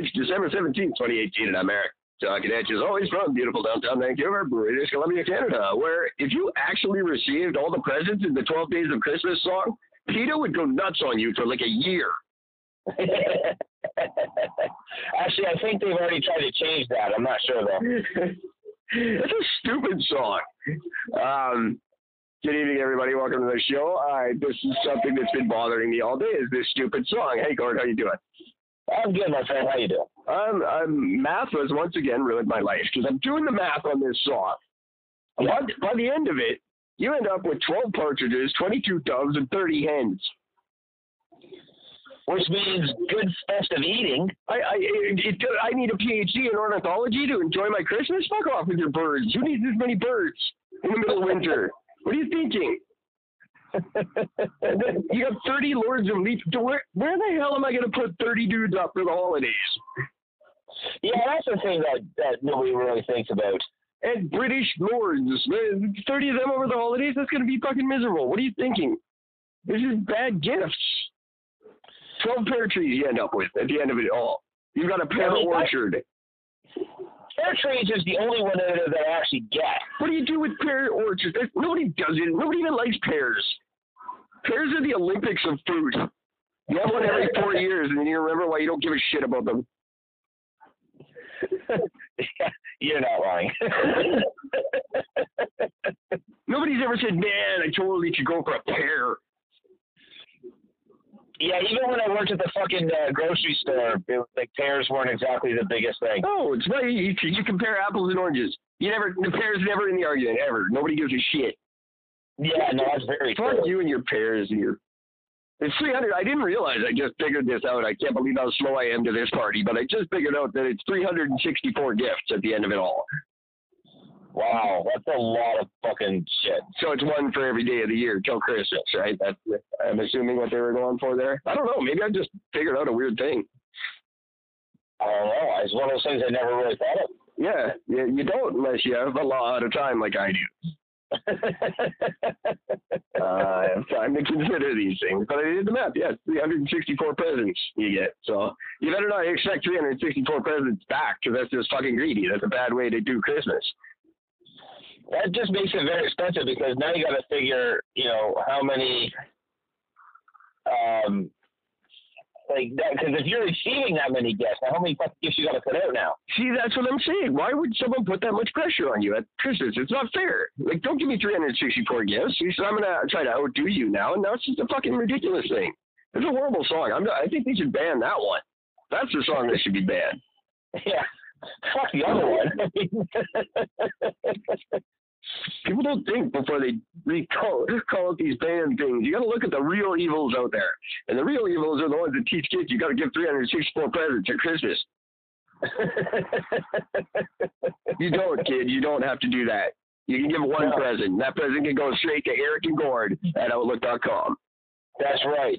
It's December 17th, 2018, and I'm Eric. Talking at you as always from beautiful downtown Vancouver, British Columbia, Canada, where if you actually received all the presents in the 12 Days of Christmas song, PETA would go nuts on you for like a year. Actually, I think they've already tried to change that. I'm not sure though. it's a stupid song. Um, good evening, everybody. Welcome to the show. Uh, this is something that's been bothering me all day. Is this stupid song? Hey, Gord, how you doing? I'm good, my friend. How you doing? Um, um math has once again ruined my life because I'm doing the math on this song. By, by the end of it, you end up with 12 partridges, 22 doves, and 30 hens which means good festive eating. I I, it, I need a PhD in ornithology to enjoy my Christmas. Fuck off with your birds. Who needs this many birds in the middle of winter? What are you thinking? You got 30 lords of leaf. Where, where the hell am I going to put 30 dudes up for the holidays? Yeah, that's the thing that, that nobody really thinks about. And British lords, 30 of them over the holidays, that's going to be fucking miserable. What are you thinking? This is bad gifts. 12 pear trees you end up with at the end of it all. You've got a pear orchard. Pear trees is the only one that, I actually get. What do you do with pear orchards? Nobody does it. Nobody even likes pears. Pears are the Olympics of fruit. You have one every four years, and then you remember why you don't give a shit about them. You're not lying. Nobody's ever said, "Man, I totally should go for a pear." Yeah, even when I worked at the fucking uh, grocery store, it, like pears weren't exactly the biggest thing. Oh, it's not. You, you compare apples and oranges. You never the pears never in the argument ever. Nobody gives a shit. Yeah, no, that's very Fuck true. you and your pears and your. It's 300. I didn't realize. I just figured this out. I can't believe how slow I am to this party, but I just figured out that it's 364 gifts at the end of it all. Wow, that's a lot of fucking shit. So it's one for every day of the year till Christmas, right? That's I'm assuming what they were going for there. I don't know. Maybe I just figured out a weird thing. I don't know. It's one of those things I never really thought of. Yeah, you, you don't unless you have a lot of time like I do. uh, I have time to consider these things, but I did the math. Yes, 364 presents you get. So you better not expect 364 presents back because that's just fucking greedy. That's a bad way to do Christmas that just makes it very expensive because now you got to figure, you know, how many, um, like that. Because if you're receiving that many gifts, now how many fucking gifts you got to put out now? See, that's what I'm saying. Why would someone put that much pressure on you at Christmas? It's not fair. Like, don't give me 364 gifts. You said I'm gonna try to outdo you now, and now it's just a fucking ridiculous thing. It's a horrible song. I'm. I think they should ban that one. That's the song that should be banned. Yeah. Fuck the other one. People don't think before they call, just call it these band things. You got to look at the real evils out there, and the real evils are the ones that teach kids you got to give 364 presents at Christmas. you don't, kid. You don't have to do that. You can give one no. present. That present can go straight to Eric and Gord at Outlook.com. That's right.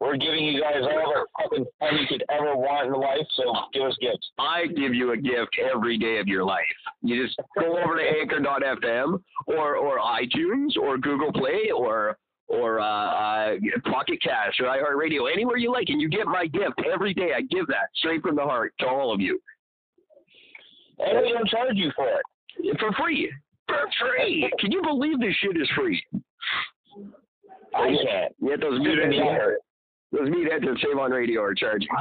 We're giving you guys all the fucking fun you could ever want in life, so give us gifts. I give you a gift every day of your life. You just go over to anchor.fm or, or iTunes or Google Play or or uh, uh, Pocket Cast or iHeartRadio, anywhere you like, and you get my gift every day. I give that straight from the heart to all of you. And we don't charge you for it. For free. For free. Can you believe this shit is free? I can't. Yeah, those meat those meatheads at Save on Radio are charging.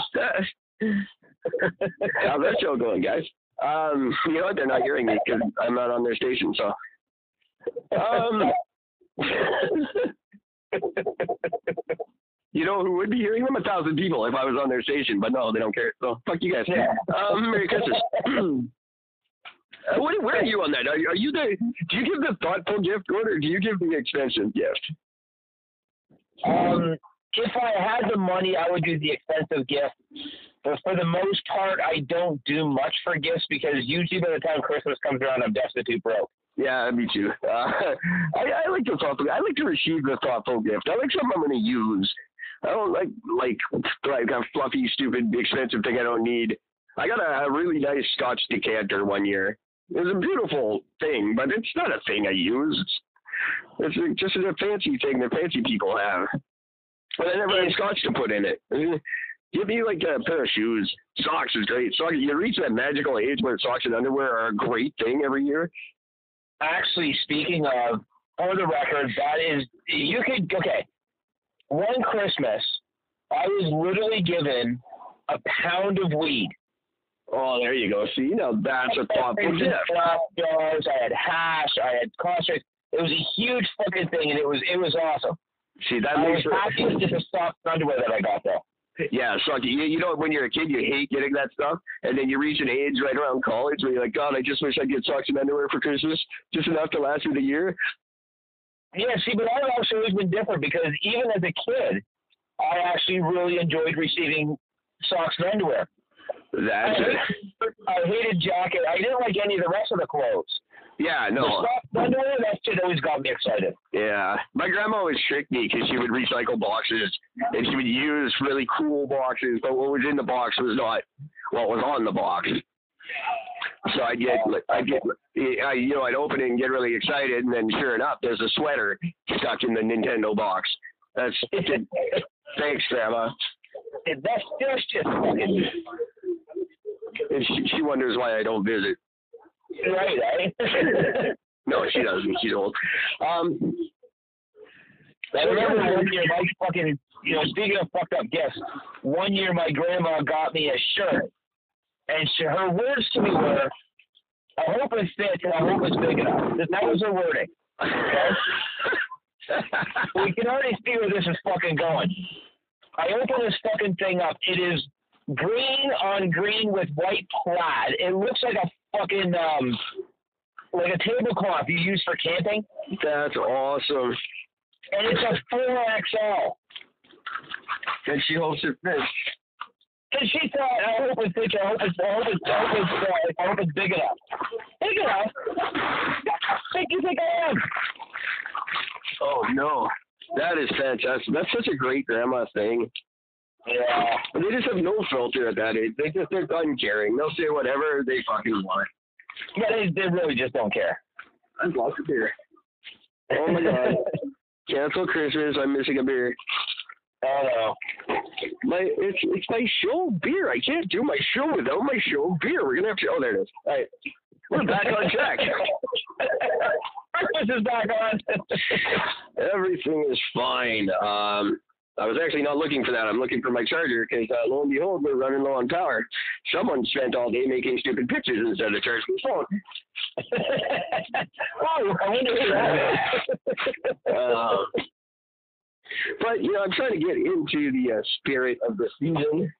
How's that show going, guys? Um, you know what? They're not hearing me because I'm not on their station. So, um, you know who would be hearing them? A thousand people if I was on their station. But no, they don't care. So fuck you guys. Um, Merry Christmas. Uh, what, where are you on that? Are, are you the? Do you give the thoughtful gift, or do you give the expensive gift? Um, if I had the money, I would do the expensive gift. But for the most part, I don't do much for gifts because usually by the time Christmas comes around, I'm destitute broke. Yeah, me too. Uh, I, I like the thoughtful. I like to receive the thoughtful gift. I like something I'm going to use. I don't like like like a fluffy, stupid, expensive thing I don't need. I got a, a really nice Scotch decanter one year. It was a beautiful thing, but it's not a thing I use. It's just a fancy thing that fancy people have. But I never had scotch to put in it. Give me like a pair of shoes. Socks is great. Socks, you reach that magical age where socks and underwear are a great thing every year. Actually, speaking of, for the record, that is you could okay. One Christmas, I was literally given a pound of weed. Oh, there you go. See, now that's a thoughtful gift. Jars, I had hash, I had concentrate. It was a huge fucking thing, and it was it was awesome. See, that I makes was happy with just the soft underwear that I got though. Yeah, sucky. You, you know, when you're a kid, you hate getting that stuff, and then you reach an age right around college where you're like, God, I just wish I could get socks and underwear for Christmas, just enough to last me the year. Yeah, see, but I've actually always been different because even as a kid, I actually really enjoyed receiving socks and underwear. That's I, it. I hated jacket. I didn't like any of the rest of the clothes. Yeah, no. underwear, that shit always got me excited. Yeah, my grandma always tricked me because she would recycle boxes and she would use really cool boxes, but what was in the box was not what was on the box. So I'd get, I'd get, I, you know, I'd open it and get really excited, and then sure enough, there's a sweater stuck in the Nintendo box. That's thanks, Grandma. That's just fucking And she, she wonders why I don't visit. Right, eh? No, she doesn't. She's old. Um, I remember one year, my fucking, you know, speaking of fucked up gifts, one year my grandma got me a shirt, and she, her words to me were, "I hope it fits and I hope it's big enough." That that was her wording. Okay? we can already see where this is fucking going. I open this fucking thing up. It is green on green with white plaid. It looks like a fucking um, like a tablecloth you use for camping, That's awesome. and it's a four XL. And she hopes it fits. And she thought, I hope it's big. I hope it's, I hope it's, I hope it's, uh, I hope it's big enough. Big enough? Big you think I am? Oh no, that is fantastic. That's such a great grandma thing. Yeah. But they just have no filter at that age. They just they're uncaring. They'll say whatever they fucking want. Yeah, they, they really just don't care. I've lost a beer. Oh my god. Cancel Christmas. I'm missing a beer. Oh don't. My it's it's my show beer. I can't do my show without my show beer. We're gonna have to. Oh, there it is. All right, we're back on track. Breakfast is back on. Everything is fine. Um, I was actually not looking for that. I'm looking for my charger because uh, lo and behold, we're running low on power. Someone spent all day making stupid pictures instead of charging the phone. oh, I wonder who that is. Uh, but you know, I'm trying to get into the uh, spirit of the season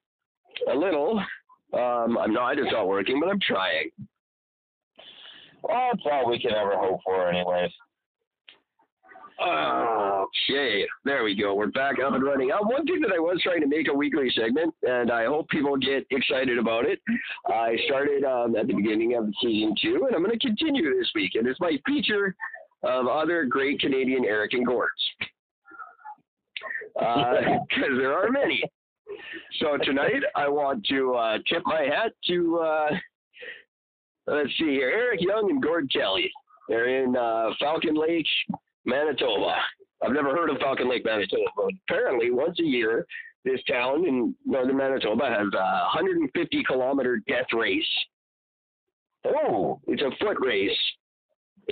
a little. Um, I'm not. It's not working, but I'm trying. well, that's all we can ever hope for, anyways. Okay, there we go. We're back up and running. Uh, one thing that I was trying to make a weekly segment, and I hope people get excited about it. I started um, at the beginning of season two, and I'm going to continue this week. And it's my feature of other great Canadian Eric and Gords. Because there are many. So tonight, I want to uh, tip my hat to, uh, let's see here, Eric Young and Gord Kelly. They're in uh, Falcon Lake, Manitoba. I've never heard of Falcon Lake, Manitoba, but apparently once a year, this town in northern Manitoba has a 150 kilometer death race. Oh, it's a foot race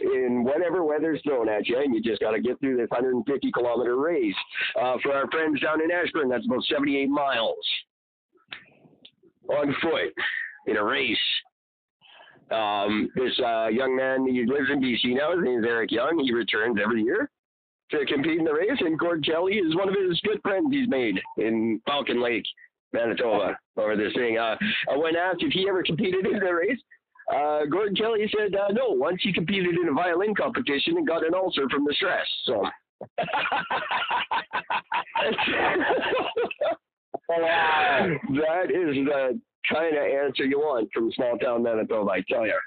in whatever weather's thrown at you, and you just got to get through this 150 kilometer race. Uh, for our friends down in Ashburn, that's about 78 miles on foot in a race. Um, this uh, young man, he lives in BC now. His name is Eric Young. He returns every year to compete in the race, and Gord Kelly is one of his good friends he's made in Falcon Lake, Manitoba, over this thing. Uh, uh, when asked if he ever competed in the race, uh, Gordon Kelly said uh, no. Once he competed in a violin competition and got an ulcer from the stress. So. Wow. that is the kind of answer you want from small town Manitoba, I tell you.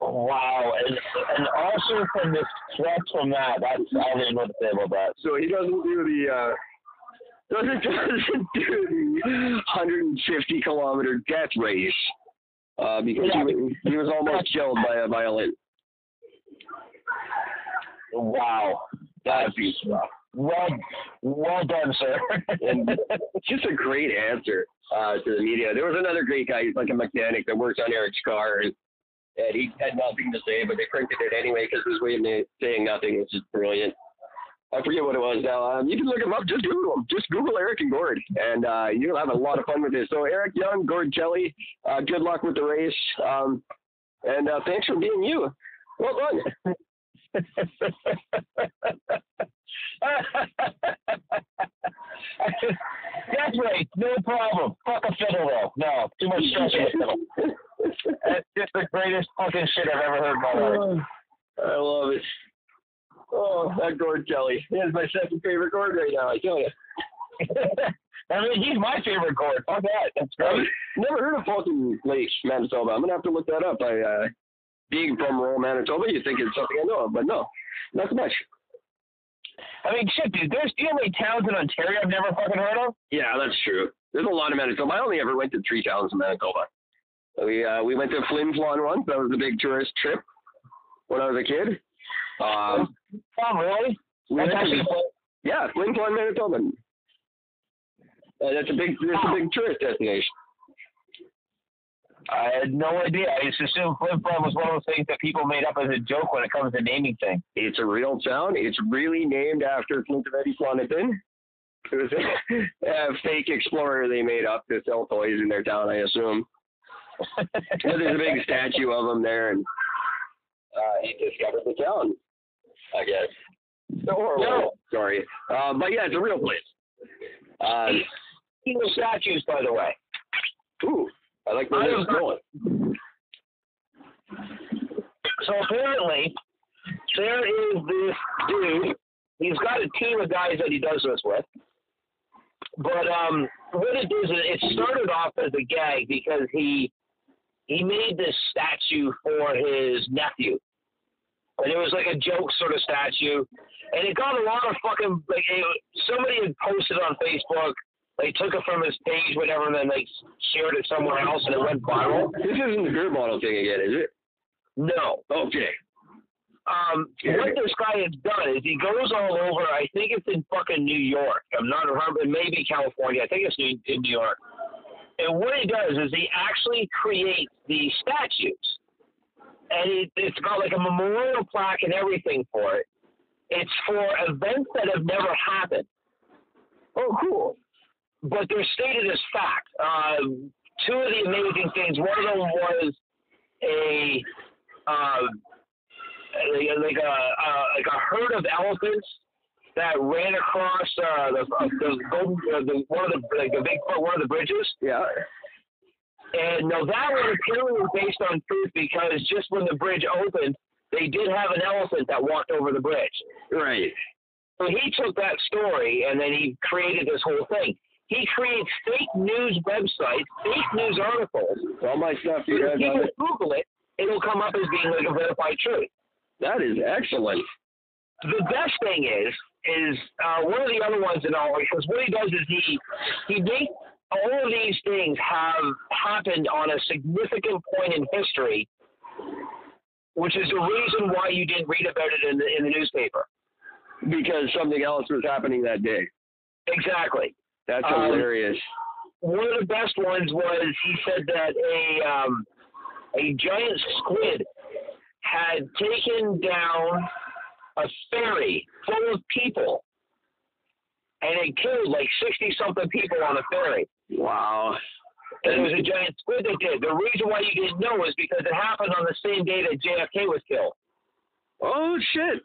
Wow. And, and also from this threat from that, that's, I don't know what to say about that. So he doesn't do the uh, doesn't doesn't do the 150 kilometer death race uh, because Yeah. he, was- he was almost killed by a violin. Wow. That's well, well done, sir. just a great answer uh, to the media. There was another great guy, like a mechanic that works on Eric's car, and, and he had nothing to say, but they printed it anyway because his way of saying nothing was just brilliant. I forget what it was now. Um, you can look him up. Just Google him. Just Google Eric and Gord, and uh, you'll have a lot of fun with this. So Eric Young, Gord Jelly, uh, good luck with the race, um, and uh, thanks for being you. Well done. That's right. No problem. Fuck a fiddle though. No, too much stress on the fiddle. That's just the greatest fucking shit I've ever heard in my life. I love it. Oh, that Gord Kelly. He is my second favorite Gord right now, I tell you. I mean, he's my favorite Gord. Fuck that. That's great. Never heard of Falcon Lake, Manitoba. I'm going to have to look that up. I, uh, being from rural Manitoba, you think it's something I know of, but no, not so much. I mean, shit, dude. There's the only towns in Ontario I've never fucking heard of. Yeah, that's true. There's a lot of Manitoba. I only ever went to three towns in Manitoba. We uh, we went to Flin Flon once. That was a big tourist trip when I was a kid. Um, oh, really? We that's actually, yeah, Flin Flon, Manitoba. Uh, that's a big that's a big tourist destination. I had no idea. I just assumed Flin Flon was one of those things that people made up as a joke when it comes to naming things. It's a real town. It's really named after Flintabbatey Flanagan. It was a, a fake explorer they made up to sell toys in their town, I assume. there's a big statue of him there, and uh, he discovered the town, I guess. Or, no. Sorry. Uh, but yeah, it's a real place. Uh, Evil statues, by the way. Ooh. I like where this is going. So apparently, there is this dude. He's got a team of guys that he does this with. But um, what it is, it started off as a gag because he he made this statue for his nephew, and it was like a joke sort of statue, and it got a lot of fucking like it, somebody had posted on Facebook they took it from his page, whatever, and then they shared it somewhere else, and it went viral. This isn't the group bottle thing again, is it? No. Okay. Um, what this guy has done is he goes all over. I think it's in fucking New York. I'm not remember. Maybe California. I think it's New, in New York. And what he does is he actually creates these statues, and it, it's got like a memorial plaque and everything for it. It's for events that have never happened. Oh, cool but they're stated as fact. Uh, two of the amazing things. One of them was a uh, like a uh, like a herd of elephants that ran across uh, the uh, the, uh, the one of the like the big one of the bridges. Yeah. And no, that one apparently was based on truth because just when the bridge opened, they did have an elephant that walked over the bridge. Right. So he took that story and then he created this whole thing. He creates fake news websites, fake news articles. All my stuff, you guys. If people Google it, it'll come up as being like a verified truth. That is excellent. The best thing is, is uh, one of the other ones in all because what he does is he he makes all of these things have happened on a significant point in history, which is the reason why you didn't read about it in the in the newspaper. Because something else was happening that day. Exactly. That's um, hilarious. One of the best ones was he said that a um, a giant squid had taken down a ferry full of people, and it killed like sixty something people on a ferry. Wow. And it was a giant squid that did. The reason why you didn't know is because it happened on the same day that JFK was killed. Oh shit!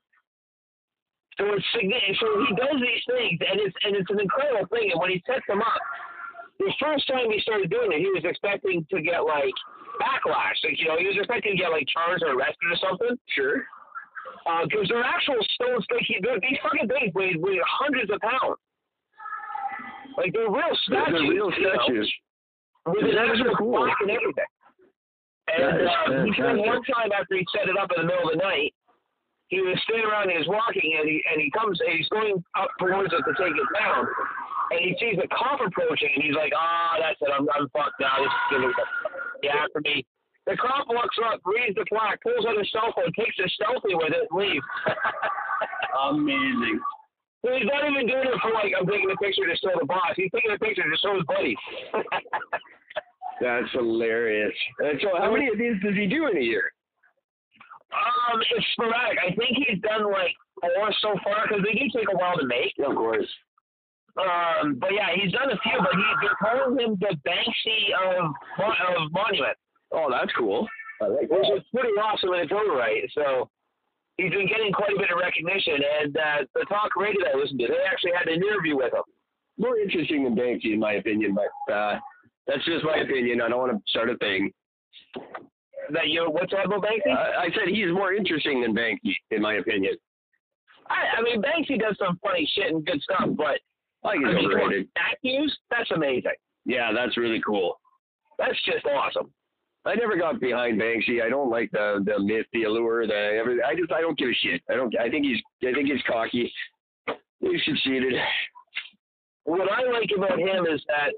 So it's so he does these things, and it's and it's an incredible thing. And when he sets them up, the first time he started doing it, he was expecting to get like backlash. Like you know, he was expecting to get like charged or arrested or something. Sure. Because uh, they're actual stones. Like these fucking things weigh, weigh hundreds of pounds. Like they're real statues. They're real statues. Know, with an actual cool. and everything. And uh, he said one time after he set it up in the middle of the night, he was standing around, he was walking, and he and he comes, and he's going up towards it to take it down, and he sees a cop approaching, and he's like, ah, oh, that's it, I'm, I'm fucked now. This is gonna be after me. The cop walks up, reads the plaque, pulls out his cell phone, takes a selfie with it, and leaves. Amazing. So he's not even doing it for like I'm taking a picture to show the boss. He's taking a picture to show his buddy. That's hilarious. And so, how many of these does he do in a year? Um, it's sporadic. I think he's done like four so far because they do take a while to make. Of course. Um, but yeah, he's done a few. But he they're calling him the Banksy of of Monument, Oh, that's cool. I like which that. is pretty awesome in its own right. So he's been getting quite a bit of recognition. And uh, the talk radio that I listened to, they actually had an interview with him. More interesting than Banksy, in my opinion, but uh, that's just my opinion. I don't want to start a thing. That you what's that about Banksy? Uh, I said he's more interesting than Banksy, in my opinion. I, I mean, Banksy does some funny shit and good stuff, but I think I he's mean, overrated. statues, that's amazing. Yeah, that's really cool. That's just awesome. I never got behind Banksy. I don't like the the myth, the allure, the everything. I just I don't give a shit. I don't. I think he's I think he's cocky. He's succeeded. What I like about him is that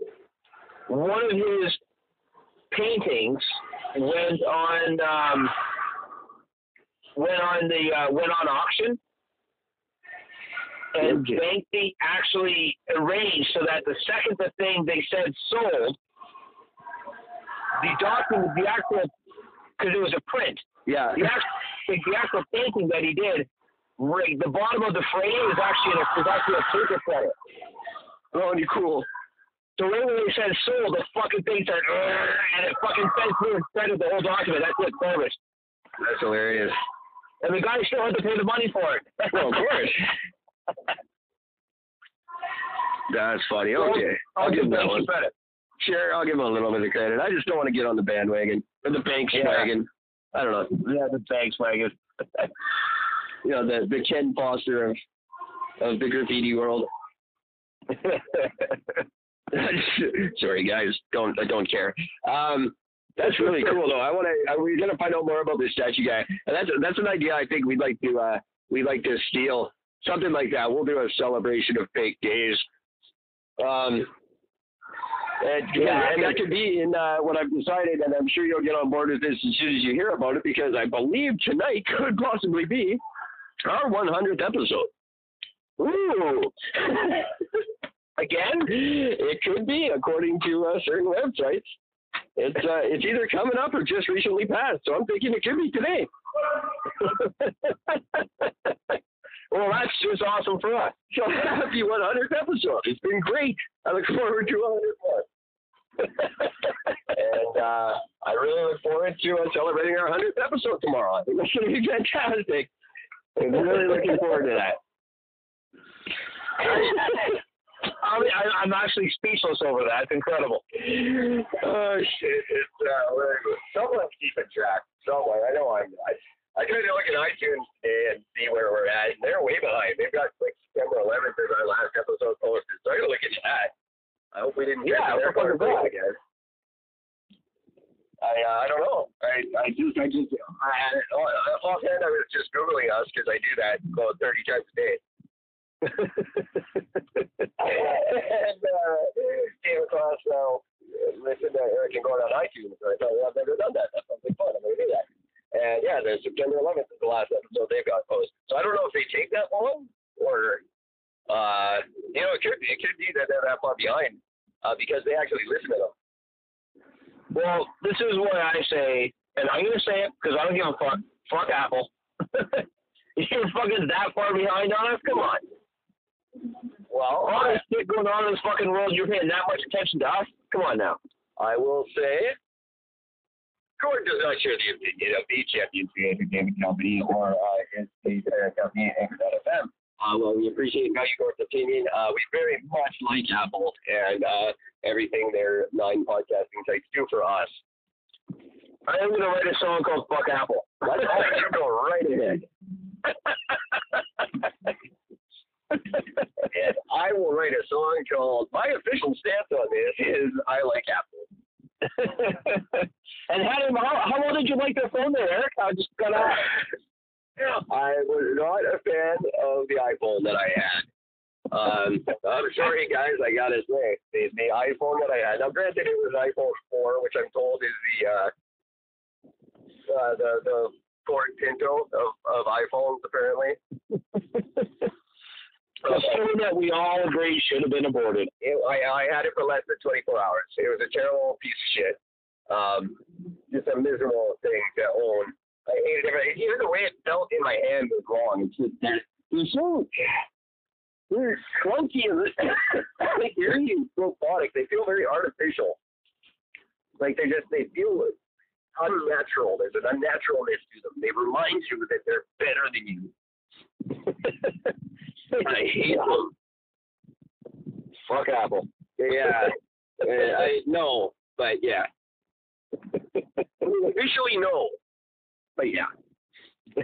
one of his paintings went on um, went on the uh, went on auction, and Okay. Banksy actually arranged so that the second the thing they said sold, the document, the actual, because it was a print, Yeah. the actual, the actual painting that he did, right, the bottom of the frame is actually a, is actually a paper credit. Oh, you cool. So right when they said sold, the fucking thing said, and it fucking sent through and printed the whole document. That's it, service. That's hilarious. And the guy still had to pay the money for it. Well, of course. That's funny. Okay, I'll, I'll give him that one. credit. Sure, I'll give him a little bit of credit. I just don't want to get on the bandwagon or the Banks Yeah. wagon. I don't know. Yeah, the Banks wagon. You know, the the Ken Foster of of the graffiti world. Sorry, guys. Don't I don't care. Um, that's really cool, though. I want to. We're gonna find out more about this statue guy, and that's that's an idea I think we'd like to uh, we'd like to steal something like that. We'll do a celebration of fake days. Um, and, Yeah, and that could be in uh, what I've decided, and I'm sure you'll get on board with this as soon as you hear about it, because I believe tonight could possibly be our 100th episode. Ooh. Again? It could be, according to uh, certain websites. It's uh, it's either coming up or just recently passed. So I'm thinking it could be today. well, that's just awesome for us. So happy 100th episode. It's been great. I look forward to 100 more. and uh, I really look forward to uh, celebrating our 100th episode tomorrow. I think that's going to be fantastic. I'm really looking forward to that. I mean, I, I'm actually speechless over that. It's incredible. oh shit! It's uh, someone's keeping track. Someone, I know I'm. I, I tried to look at iTunes today and see where we're at, they're way behind. They've got like September 11th as our last episode posted. So I gotta look at that. I hope we didn't get Yeah, to their we're fucking part bad. again. I uh, I don't know. I I just I just I, offhand I was just googling us because I do that about 30 times a day. And uh, came across uh, listened to Eric and going on iTunes. And I thought, I've never done that. That's something fun. I'm going to do that. And yeah, the September 11th is the last episode they've got posted. So I don't know if they take that long or, uh, you know, it could be. It could be that they're that far behind uh, because they actually listen to them. Well, this is what I say, and I'm going to say it because I don't give a fuck. Fuck Apple. You're fucking that far behind on us? Come on. Well, All this shit going on in this fucking world, you're paying that much attention to us? Come on now. I will say, Gordon does not share the opinion of the Champions Entertainment Company or uh, his the parent company, Anchor.fm. Uh, well, we appreciate Value Gordon's opinion. Uh, we very much like Apple and uh, everything their nine podcasting sites do for us. I am going to write a song called Fuck Apple. Let's you go right ahead. and I will write a song called My Official Stance on This is I Like Apple. and how, did, how, how long did you like the phone there, Eric? I just got out. I was not a fan of the iPhone that I had. Um, I'm sorry, guys. I gotta say, the, the iPhone that I had. Now, granted, it was iPhone 4, which I'm told is the uh, uh, the the Ford Pinto of, of iPhones, apparently. that we all agree should have been aborted. It, I, I had it for less than 24 hours. It was a terrible piece of shit. Um, just a miserable thing to own. I hated it. Even the way it felt in my hand was wrong. It's just that they're so they're clunky and very robotic. They feel very artificial. Like they just they feel unnatural. There's an unnaturalness to them. They remind you that they're better than you. I hate them. Fuck Apple. Yeah. Uh, I no, but yeah. Officially no, but yeah.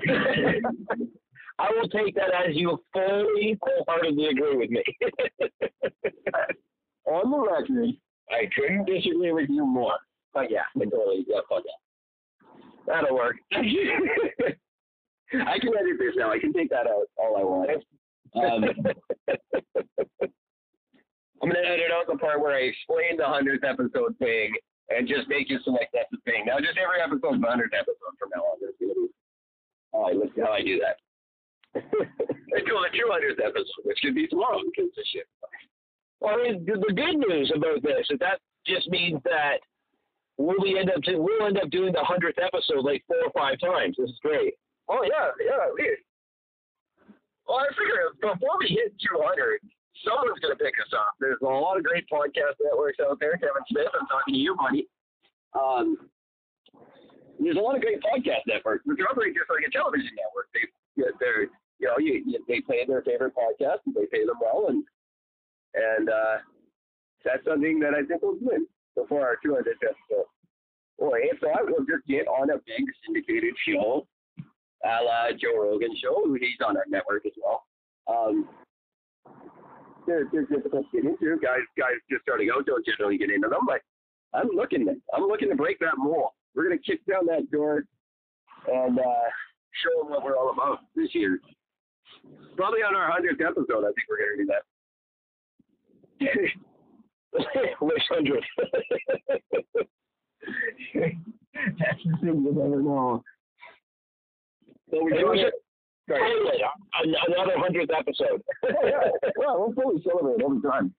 I will take that as you fully, wholeheartedly agree with me. On the record, I couldn't disagree with you more. But yeah, I totally yeah, fuck yeah. That'll work. I can edit this now. I can take that out all I want. Um, I'm gonna edit out the part where I explain the hundredth episode thing and just make you select that's the thing. Now, just every episode is the hundredth episode from now on. That's gonna be. All right, let's see how I do that. Until the two hundredth episode, which could be tomorrow because of shit. Well, I mean, the good news about this is that just means that we'll we end up we'll end up doing the hundredth episode like four or five times. This is great. Oh yeah, yeah, at least. Well, I figure before we hit 200, someone's going to pick us up. There's a lot of great podcast networks out there. Kevin Smith, I'm talking to you, buddy. Um, there's a lot of great podcast networks, which operate just like a television network. They, they're, you know, you, they play their favorite podcast and they pay them well, and and uh, that's something that I think will win before our 200th episode. Boy, if not, we'll just get on a big syndicated show a la Joe Rogan show, he's on our network as well. Um, they're, they're difficult to get into. Guys, guys just starting out don't generally get into them, but I'm looking to, I'm looking to break that mold. We're gonna kick down that door and uh, show them what we're all about this year. Probably on our hundredth episode, I think we're gonna do that. Which hundred? That's the thing you never know. So we do it. Anyway, another hundredth episode. oh, yeah. Well, we'll fully celebrate every time.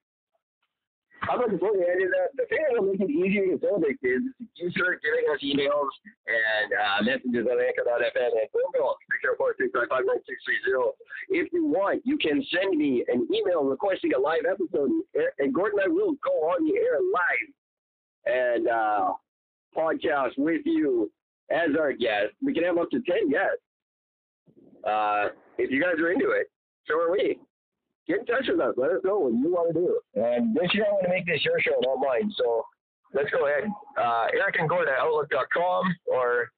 I'm looking forward to it. The thing that'll make it easier to celebrate is you start giving us emails and uh, messages on Anchor.fm and phone calls, 604-655-9630. If you want, you can send me an email requesting a live episode, and Gordon and I will go on the air live and uh, podcast with you as our guest. We can have up to 10 guests. Uh, if you guys are into it, so are we. Get in touch with us. Let us know what you want to do. And this year I want to make this your show, not mine. So let's go ahead. Uh, Eric and Gordon at Outlook.com or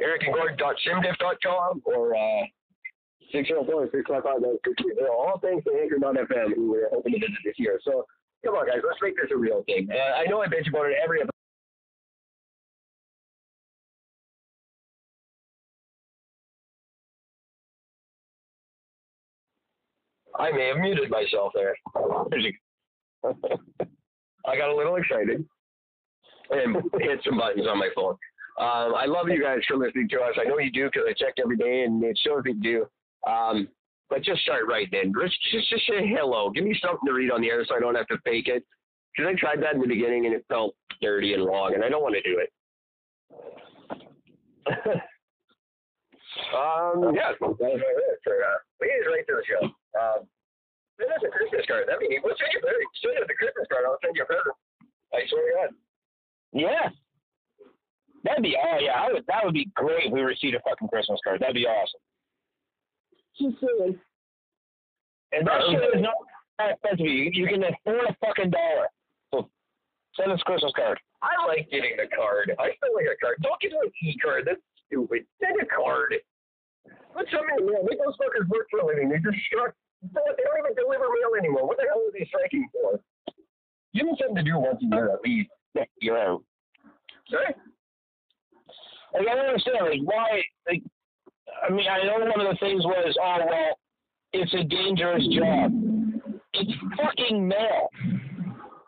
Eric and Gordon.simdiff.com or uh, 604 655 All things to Anchor.fm who we're hoping to visit this year. So come on, guys. Let's make this a real thing. Uh, I know I bitch about it every. I may have muted myself there. I got a little excited and hit some buttons on my phone. Um, I love you guys for listening to us. I know you do because I check every day and it shows that you do. Um, but just start right then. Just, just, just say hello. Give me something to read on the air so I don't have to fake it. Because I tried that in the beginning and it felt dirty and long, and I don't want to do it. um, yeah, that was my for uh, right to the show. Um, send us a Christmas card. That'd be neat. We'll send you, send us a Christmas card. I'll send you a present. I swear to God. Yeah. That'd be oh yeah, I would that would be great if we received a fucking Christmas card. That'd be awesome. Just saying. And that shit is not that expensive. You, you can afford a fucking dollar. So send us a Christmas card. I like getting the card. I still like a card. Don't get an e card. That's stupid. A card. In the mail. Make those fuckers work for a living. They just struck. They don't even deliver mail anymore. What the hell are they striking for? Give them something to do once a year at least. You're out. Sorry? Like I don't understand, like why like I mean I know one of the things was, oh well, it's a dangerous job. It's fucking mail.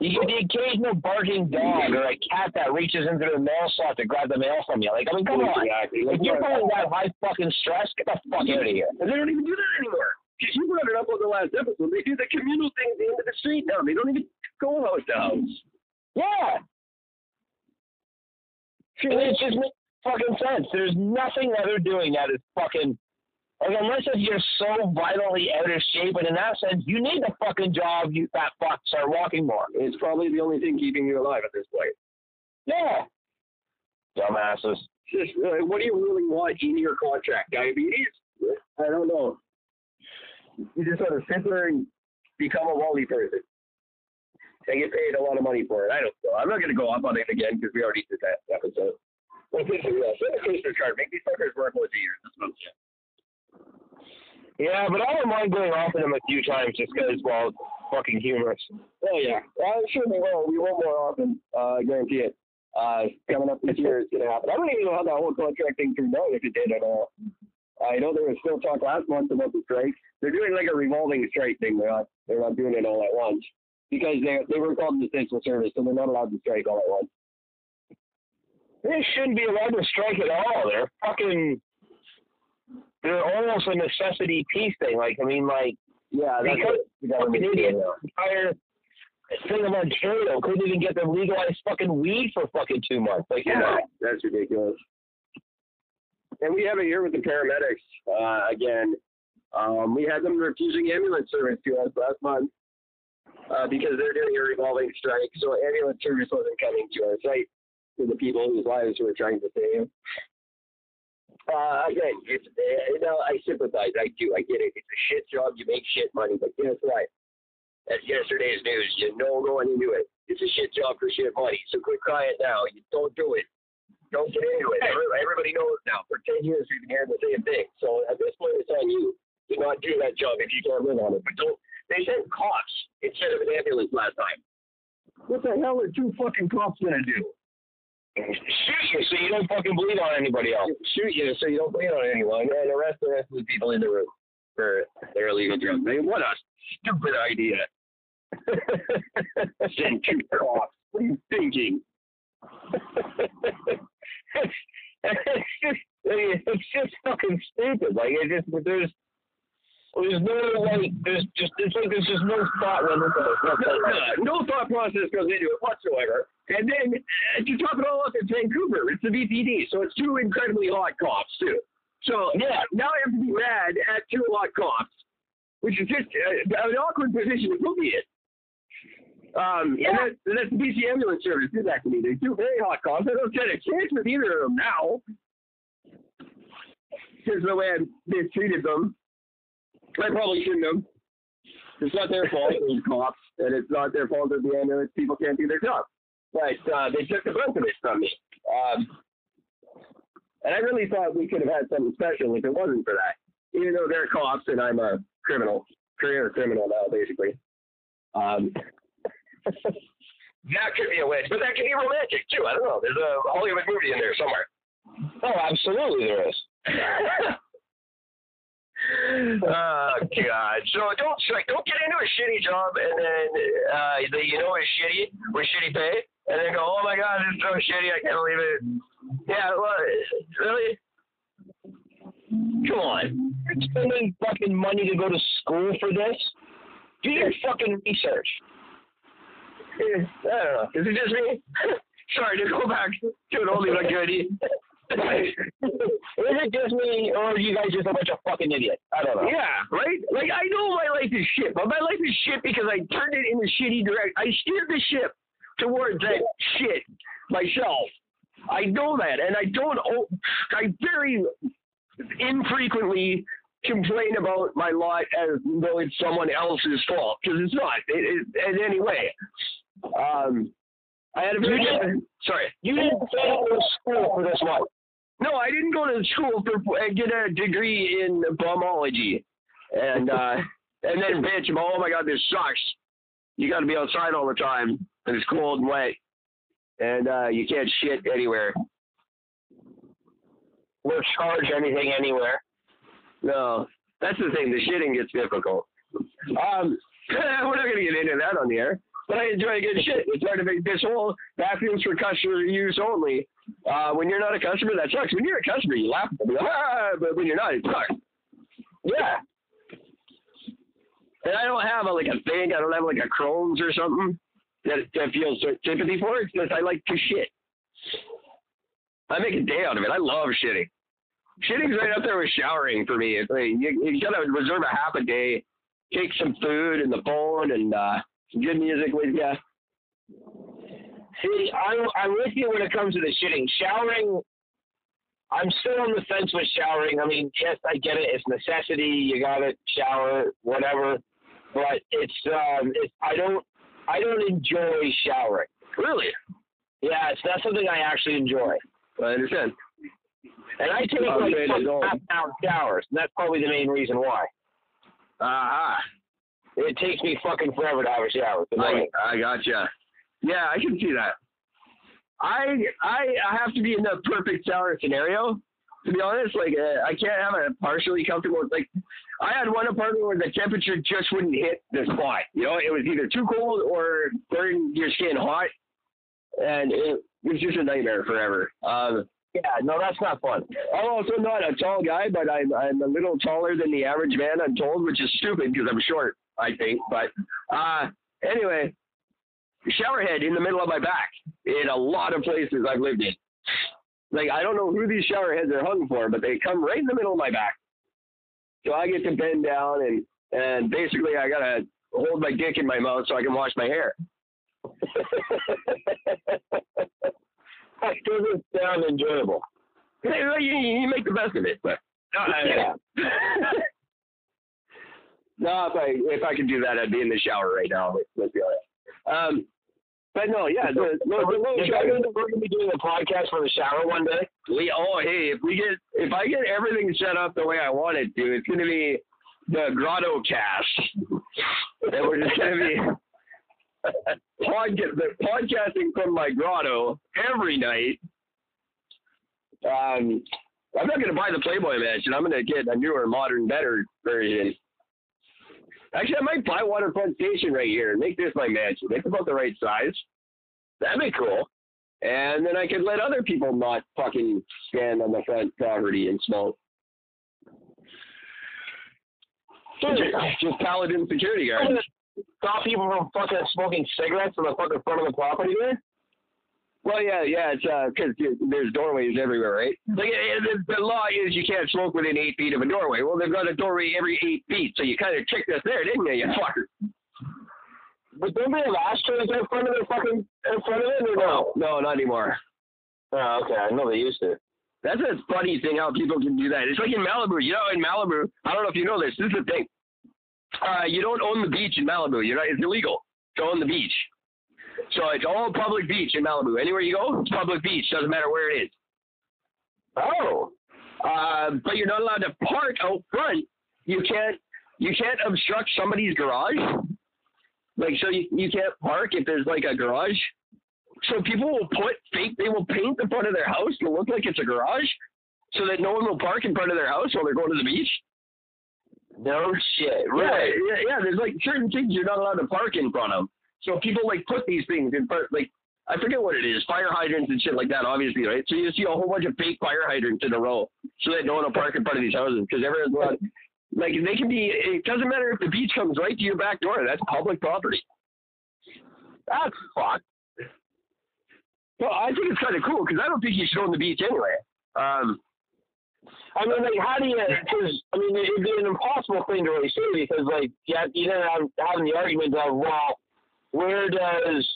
You get the occasional barking dog or a cat that reaches into the mail slot to grab the mail from you. Like, I mean, come on. Exactly. If you're feeling that high fucking stress, get the fuck out of here. And they don't even do that anymore. Because you brought it up on the last episode, they do the communal thing at the end of the street now. They don't even go house to house. Yeah. And it just makes fucking sense. There's nothing that they're doing that is fucking like unless if you're so violently out of shape, and in that sense, you need the fucking job. You fat fuck start walking more. It's probably the only thing keeping you alive at this point. Yeah. Dumbasses. Just, uh, what do you really want in your contract? Diabetes? I don't know. You just want to sit there and become a WALL-E person. And get paid a lot of money for it. I don't know. I'm not going to go up on it again because we already did that episode. Well, this is, uh, send a Christmas card. Make these fuckers work once a year. That's what I'm saying. Yeah, but I don't mind going off in them a few times just because, well, it's fucking humorous. Oh yeah, well, sure we will. We will more often. Uh, I guarantee it. Uh, coming up this year is going to happen. I don't even know how that whole contract thing turned out if it did at all. I know there was still talk last month about the strike. They're doing like a revolving strike thing. They're not. They're not doing it all at once because they they were called an essential service, so they're not allowed to strike all at once. They shouldn't be allowed to strike at all. They're fucking. They're almost a necessity peace thing. Like I mean, like Yeah, that's because what the fucking idiot entire thing of Ontario couldn't even get them legalized fucking weed for fucking two months. Like, Yeah, on. that's ridiculous. And we have it here with the paramedics uh, again. Um, we had them refusing ambulance service to us last month uh, because they're doing a revolving strike. So ambulance service wasn't coming to our site for the people whose lives we're trying to save. Uh, again, it's, uh, you know, I sympathize. I do. I get it. It's a shit job. You make shit money, but guess what? That's yesterday's news. You know going into it. It's a shit job for shit money. So quit crying now. You don't do it. Don't get into it. Everybody knows now. For 10 years, we've been hearing the same thing. So at this point, it's on you to not do that job if you can't live on it. But don't. They sent cops instead of an ambulance last time. What the hell are two fucking cops gonna do? Shoot you so you don't fucking bleed on anybody else. Shoot you so you don't bleed on anyone and arrest the rest of the people in the room for their illegal drugs. I mean, what a stupid idea. Send two cops. What are you thinking? it's, it's just it's just fucking stupid. Like it just there's there's no like there's just it's like there's just no thought went into this. no thought process goes into it whatsoever. And then uh, to top it all off, it's Vancouver. It's the VPD, so it's two incredibly hot cops too. So Yeah. now I have to be mad at two hot cops, which is just uh, an awkward position to put me in. Um, Yeah. and, that, and that's the BC ambulance service did that to me. They're two very hot cops. I don't stand a chance with either of them now. Because the way I mistreated them, I probably shouldn't have. It's not their fault, those cops, and it's not their fault that the ambulance people can't do their job. But uh, they took the brunt of it from me. Um, and I really thought we could have had something special if it wasn't for that. Even though they're cops and I'm a criminal, career criminal now, basically. Um, that could be a wedge, but that could be romantic too. I don't know. There's a Hollywood movie in there somewhere. Oh, absolutely there is. oh God! So don't like don't get into a shitty job and then uh, that you know is shitty with shitty pay, and then go, oh my God, this is so shitty, I can't believe it. Yeah, well, really? Come on. You're spending fucking money to go to school for this. Do your fucking research. I don't know. Is it just me? Sorry to go back to an oldie but goodie. Is it just me, or are you guys just a bunch of fucking idiots? I don't know. Yeah, right? Like, I know my life is shit, but my life is shit because I turned it in a shitty direction. I steered the ship towards that shit myself. I know that, and I don't, I very infrequently complain about my lot as though it's someone else's fault, because it's not it, it, in any way. Um, I had a very, sorry. You didn't go to school for this one. No, I didn't go to school for get a degree in bombology, and uh, and then bitch oh my god this sucks. You got to be outside all the time, and it's cold and wet, and uh, you can't shit anywhere. Or charge anything anywhere. No, that's the thing. The shitting gets difficult. Um, we're not gonna get into that on the air, but I enjoy a good shit. It's hard to make this whole bathrooms for customer use only. Uh, when you're not a customer, that sucks. When you're a customer, you laugh, at them, ah, but when you're not, it sucks. Yeah. And I don't have a, like a thing. I don't have like a Crohn's or something that that feels sympathy for. It's just I like to shit. I make a day out of it. I love shitting. Shitting's right up there with showering for me. It's like you, you gotta reserve a half a day, take some food and the phone and uh, good music with you. See, I'm, I'm with you when it comes to the shitting. Showering, I'm still on the fence with showering. I mean, yes, I get it. It's necessity. You gotta shower, whatever. But it's, um, it's I don't, I don't enjoy showering. Really? Yeah, it's not something I actually enjoy. I understand. And I take Oh, like great, fucking I don't. half hour showers, and that's probably the main reason why. Aha. It takes me fucking forever to have a shower. I. I gotcha. Yeah, I can see that. I I I have to be in the perfect shower scenario. To be honest, like uh, I can't have a partially comfortable. Like I had one apartment where the temperature just wouldn't hit the spot. You know, it was either too cold or burn your skin hot, and it was just a nightmare forever. Um, Yeah, no, that's not fun. I'm also not a tall guy, but I'm I'm a little taller than the average man. I'm told, which is stupid because I'm short. I think, but uh, anyway, shower head in the middle of my back in a lot of places I've lived in. Like I don't know who these shower heads are hung for, but they come right in the middle of my back. So I get to bend down and and basically I gotta hold my dick in my mouth so I can wash my hair. that doesn't sound enjoyable. You, you make the best of it, but Yeah. No, if I if I could do that, I'd be in the shower right now. Let's, be honest. Um, but no, yeah, the, the, the low We're shower. gonna we're gonna be doing a podcast for the shower one day. We oh hey, if we get if I get everything set up the way I want it to, it's gonna be the Grotto Cast, and we're just gonna be podcasting from my grotto every night. Um, I'm not gonna buy the Playboy mansion. I'm gonna get a newer, modern, better version. Actually, I might buy Waterfront Station right here and make this my mansion. It's about the right size. That'd be cool. And then I could let other people not fucking stand on the front property and smoke. Just, just paladin security guards. Stop people from fucking smoking cigarettes on the fucking front of the property there. Well, yeah, yeah, it's because there's doorways everywhere, right? Like eh, the, the law is you can't smoke within eight feet of a doorway. Well, they've got a doorway every eight feet, so you kind of tricked us there, didn't you, you fucker? But don't they have ashtrays in front of their fucking in front of it or no? No, not anymore. Oh, okay. I know they used to. That's a funny thing how people can do that. It's like in Malibu. You know, in Malibu, I don't know if you know this. This is the thing. Uh, you don't own the beach in Malibu. You know, it's illegal to own the beach. So it's all public beach in Malibu. Anywhere you go, it's public beach. Doesn't matter where it is. Oh. Uh, but you're not allowed to park out front. You can't. You can't obstruct somebody's garage. Like so, you you can't park if there's like a garage. So people will put fake. They will paint the front of their house to look like it's a garage, so that no one will park in front of their house while they're going to the beach. No shit. Yeah, yeah, yeah. There's like certain things you're not allowed to park in front of. So people like put these things in front, like I forget what it is, fire hydrants and shit like that. Obviously, right? So you see a whole bunch of fake fire hydrants in a row, so that no one will park in front of these houses because everyone's allowed. Like they can be. It doesn't matter if the beach comes right to your back door. That's public property. That's fucked. Well, I think it's kind of cool because I don't think you should own the beach anyway. Um, I mean, like, how do you? Because I mean, it'd be an impossible thing to really say because, like, yeah, you know, I'm having the argument of, well, where does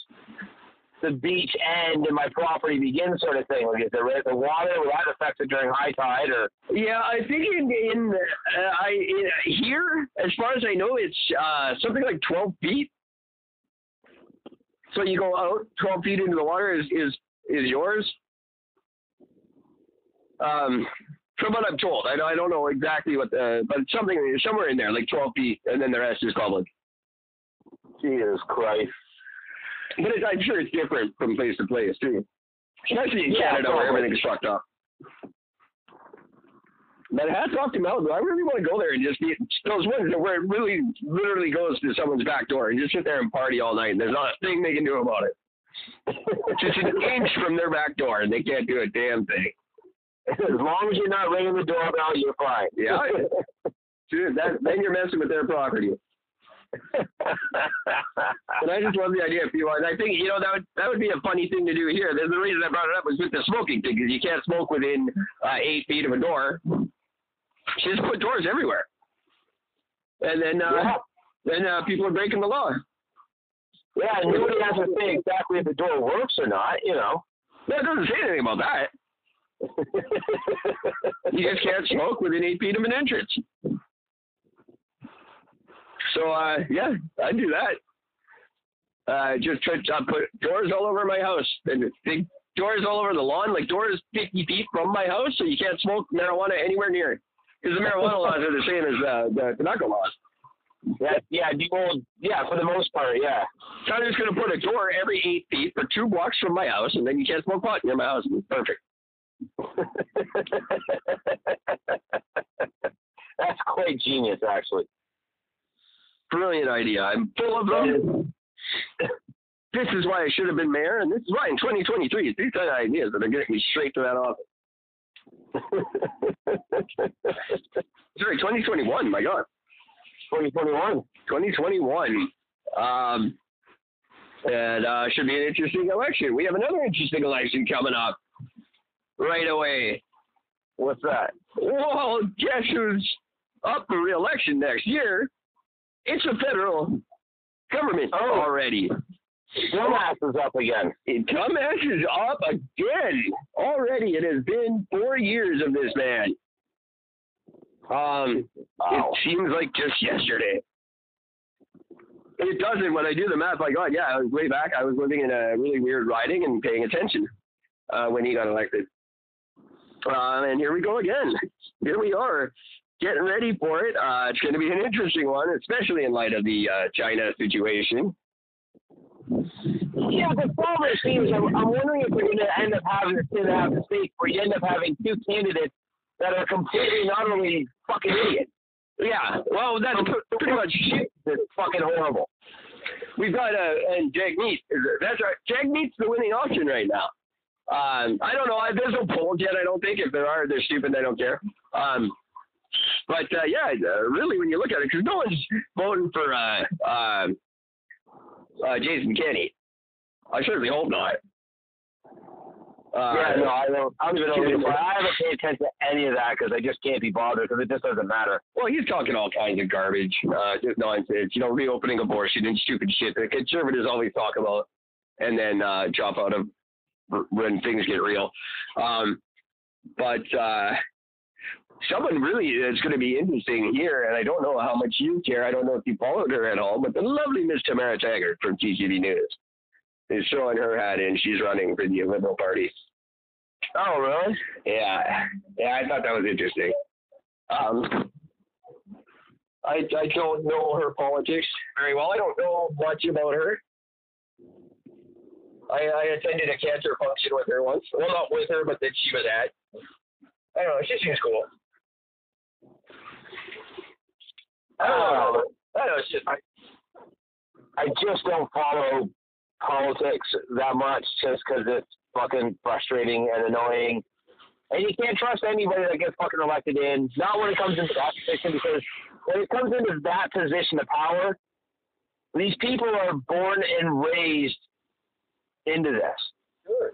the beach end and my property begin, sort of thing? Like, is there the water? Will that affect it during high tide, or? Yeah, I think in in uh, I in, here, as far as I know, it's uh, something like twelve feet. So you go out twelve feet into the water is is is yours. Um, from what I'm told, I, I don't know exactly what the, but something somewhere in there, like twelve feet, and then the rest is public. Jesus Christ. But it's, I'm sure it's different from place to place too, especially in Yeah, Canada where probably. everything's fucked up. But hats off to Malibu. I really want to go there and just be those ones where it really literally goes to someone's back door and just sit there and party all night. And there's not a thing they can do about it. just an inch from their back door, and they can't do a damn thing. As long as you're not ringing the doorbell, you're fine. Yeah. Dude, that, then you're messing with their property. And I just love the idea of people. And I think you know that would that would be a funny thing to do here. The, the reason I brought it up was with the smoking thing because you can't smoke within uh, eight feet of a door. She Just put doors everywhere, and then uh, Yeah. then uh, people are breaking the law. Yeah, and nobody has to say exactly if the door works or not, you know. That doesn't say anything about that. You just can't smoke within eight feet of an entrance. So uh, yeah, I do that. Uh, just try to put doors all over my house and big doors all over the lawn, like doors 50 feet from my house, so you can't smoke marijuana anywhere near it. Because the marijuana laws are the same as uh, the tobacco laws. yeah, yeah, the old, yeah, for the most part, yeah. So I'm just going to put a door every eight feet for two blocks from my house, and then you can't smoke pot near my house. Perfect. That's quite genius, actually. Brilliant idea. I'm full of them. this is why I should have been mayor, and this is why in 2023 it's these kind of ideas that are getting me straight to that office. Sorry, 2021. My God, 2021. 2021. Um, and uh, should be an interesting election. We have another interesting election coming up right away. What's that? Well, guess who's up for re-election next year? It's a federal government Oh. already. Dumbass is up again. Dumbass is up again. Already, it has been four years of this man. Um, Wow. it seems like just yesterday. It doesn't. When I do the math, like, God, yeah, I was way back. I was living in a really weird riding and paying attention uh, when he got elected. Uh, and here we go again. Here we are, getting ready for it. Uh, it's going to be an interesting one, especially in light of the uh, China situation. Yeah, the problem seems I'm, I'm wondering if we're going to end up having this thing have the state where you end up having two candidates that are completely not only fucking idiots. Yeah, well, that's pr- pretty much shit. It's fucking horrible. We've got uh, and Jagmeet. That's right. Jagmeet's the winning option right now. Um, I don't know. There's no polls yet. I don't think. If there are, they're stupid. They don't care. Um, but uh, yeah, uh, really, when you look at it, because no one's voting for uh, uh, uh, Jason Kenney. I certainly hope not. Uh, yeah, no, I don't. I don't even know. I haven't paid attention to any of that because I just can't be bothered because it just doesn't matter. Well, he's talking all kinds of garbage, uh, just nonsense. You know, reopening abortion and stupid shit that conservatives always talk about, and then uh, drop out of when things get real. Um, but uh, someone really is going to be interesting here, and I don't know how much you care. I don't know if you followed her at all, but the lovely Miss Tamara Taggart from TCV News is throwing her hat in. She's running for the Liberal Party. Oh, really? Yeah, yeah, I thought that was interesting. Um, I I don't know her politics very well. I don't know much about her. I, I attended a cancer function with her once. Well, not with her, but that she was at. I don't know. She seems cool. I don't know. Oh. I don't know. It's just, I, I just don't follow politics that much just because it's fucking frustrating and annoying. And you can't trust anybody that gets fucking elected in. Not when it comes into that position because when it comes into that position of power, these people are born and raised into this. Sure.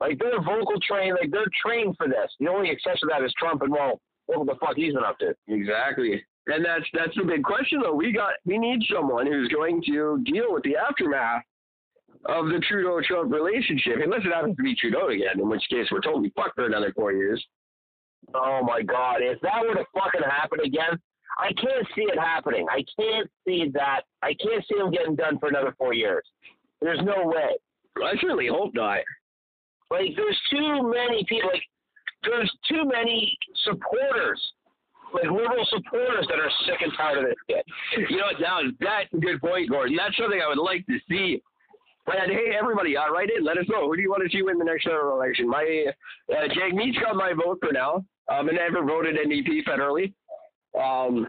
Like they're vocal trained, like they're trained for this. The only exception to that is Trump and well, what the fuck he's been up to. Exactly. And that's that's the big question though. We got we need someone who's going to deal with the aftermath of the Trudeau Trump relationship. Unless it happens to be Trudeau again, in which case we're totally fucked for another four years. Oh my god, if that were to fucking happen again, I can't see it happening. I can't see that. I can't see him getting done for another four years. There's no way. I certainly hope not. Like, there's too many people. Like, there's too many supporters, like liberal supporters, that are sick and tired of this shit. You know, what? now that's a good point, Gordon. That's something I would like to see. And hey, everybody, uh, write in. Let us know. Who do you want to see win the next federal election? My uh, Jagmeet's got my vote for now. Um, I never voted NDP federally. Um,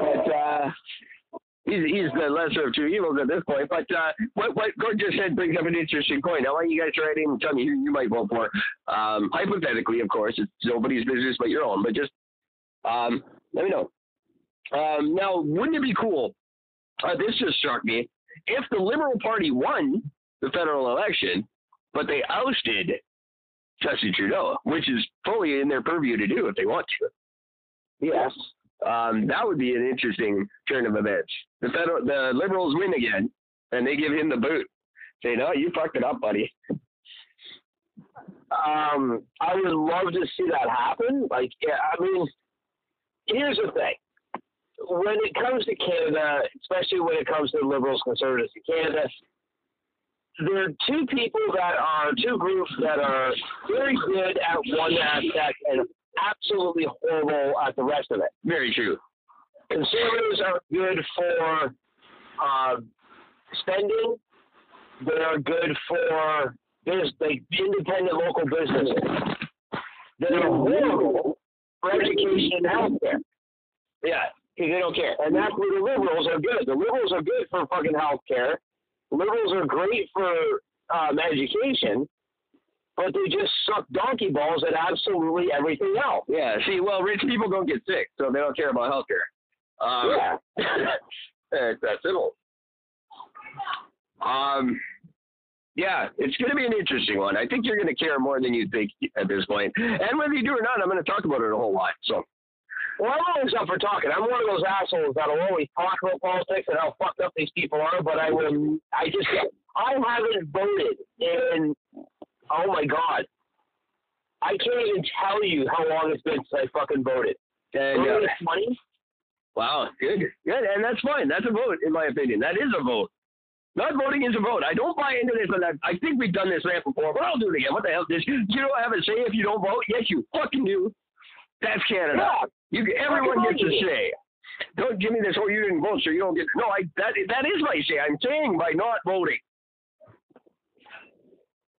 but uh, he's he's the lesser of two evils at this point. But uh, what what Gordon just said brings up an interesting point. I want you guys to write in and tell me who you might vote for. Um, hypothetically, of course, it's nobody's business but your own. But just um, let me know. Um, now, wouldn't it be cool? Uh, this just struck me. If the Liberal Party won the federal election, but they ousted Justin Trudeau, which is fully in their purview to do if they want to. Yes. Um, that would be an interesting turn of events. The federal, the Liberals win again, and they give him the boot. Say, no, you fucked it up, buddy. Um, I would love to see that happen. Like, yeah, I mean, here's the thing. When it comes to Canada, especially when it comes to liberals, conservatives in Canada, there are two people that are two groups that are very good at one aspect and absolutely horrible at the rest of it. Very true. Conservatives are good for uh, spending. They are good for business, like independent local businesses. They're horrible for education and healthcare. Yeah, because They don't care. And that's where the liberals are good. The liberals are good for fucking healthcare. Liberals are great for um, education, but they just suck donkey balls at absolutely everything else. yeah. See, well, rich people don't get sick, so they don't care about healthcare. Um, yeah. it's that simple. Um, yeah, it's going to be an interesting one. I think you're going to care more than you think at this point. And whether you do or not, I'm going to talk about it a whole lot. So, Well, I'm always up for talking. I'm one of those assholes that'll always talk about politics and how fucked up these people are, but I will. I just. I haven't voted in. Oh my god. I can't even tell you how long it's been since I fucking voted. and uh, 20s? wow, good, good, and that's fine. That's a vote, in my opinion. That is a vote. Not voting is a vote. I don't buy into this, and I, I think we've done this rant before, but I'll do it again. What the hell? This you don't have a say if you don't vote? Yes, you fucking do. That's Canada. Yeah. You, everyone gets a say. Don't give me this. Oh, you didn't vote, so you don't get. No, I that that is my say. I'm saying by not voting.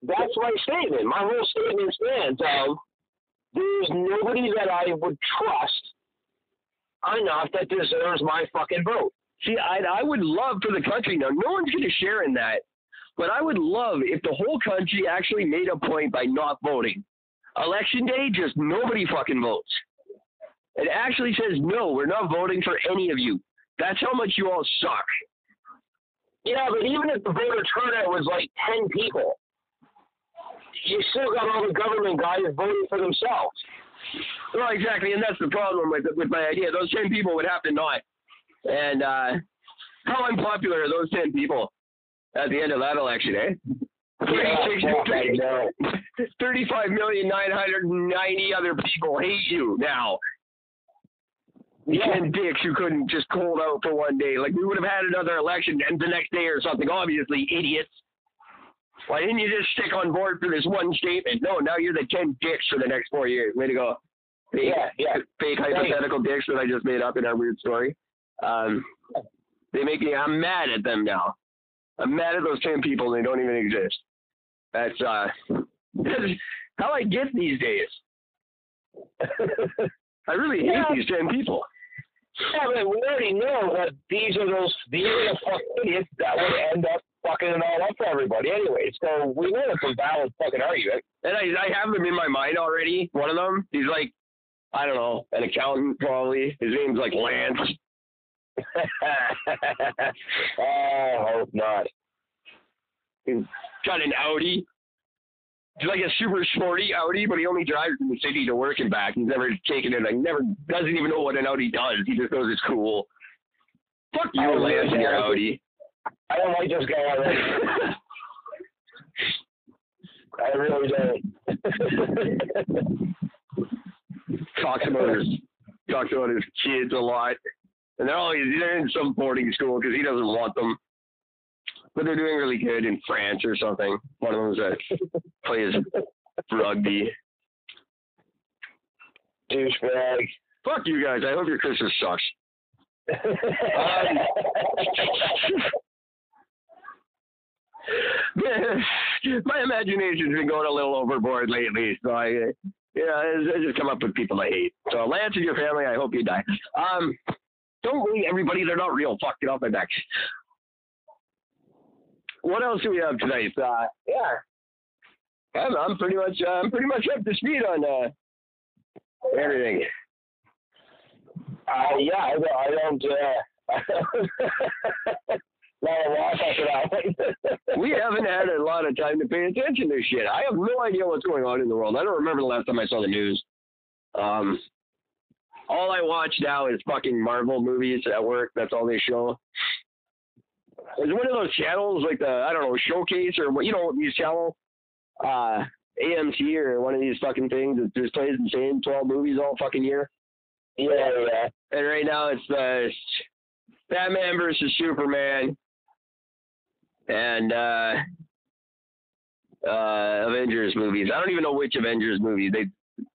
That's my statement. My whole statement stands of there's nobody that I would trust enough that deserves my fucking vote. See, I I would love for the country now. No one's going to share in that, but I would love if the whole country actually made a point by not voting. Election day, just nobody fucking votes. It actually says no, we're not voting for any of you. That's how much you all suck. Yeah, but even if the voter turnout was like 10 people, you still got all the government guys voting for themselves. Well, exactly, and that's the problem with with my idea. Those ten people would have to not. And uh, how unpopular are those ten people at the end of that election, eh? Yeah, 35 million nine hundred ninety other people hate you now. Yeah. Ten dicks who couldn't just hold out for one day. Like we would have had another election and the next day or something. Obviously, idiots. Why didn't you just stick on board for this one statement? No, now you're the ten dicks for the next four years. Way to go. Fake, Yeah, yeah. fake hypothetical dicks that I just made up in our weird story. Um, they make me. I'm mad at them now. I'm mad at those ten people. and They don't even exist. That's uh, that's how I get these days. I really hate Yeah. these ten people. Yeah, but we already know that these are those these are the fucking idiots that would end up fucking it all up for everybody anyway. So we know it's a valid fucking argument. And I, I have them in my mind already. One of them, he's like, I don't know, an accountant probably. His name's like Lance. oh, I hope not. He's got an Audi. He's like a super sporty Audi, but he only drives in the city to work and back. He's never taken it. Like never doesn't even know what an Audi does. He just knows it's cool. Fuck you, Lance, and your. Audi. I don't like this guy already. I really don't. talks about his talks about his kids a lot, and they're all they're in some boarding school because he doesn't want them. But they're doing really good in France or something. One of them's that plays rugby. Douchebag. Fuck you guys. I hope your Christmas sucks. Um, My imagination's been going a little overboard lately, so I, uh, yeah, I just come up with people I hate. So Lance and your family, I hope you die. Um, don't believe everybody; they're not real. Fuck, get off my back. What else do we have tonight? Uh, yeah, I'm, I'm pretty much, uh, I'm pretty much up to speed on uh, everything. Uh, yeah, I, I don't. Uh, not a lot for that one. we haven't had a lot of time to pay attention to shit. I have no idea what's going on in the world. I don't remember the last time I saw the news. Um, all I watch now is fucking Marvel movies at work. That's all they show. It's one of those channels like the I don't know Showcase or what you know these channel, uh, AMC or one of these fucking things that just plays the same twelve movies all fucking year. yeah, yeah. And right now it's the Batman versus Superman and uh uh Avengers movies. I don't even know which Avengers movies. They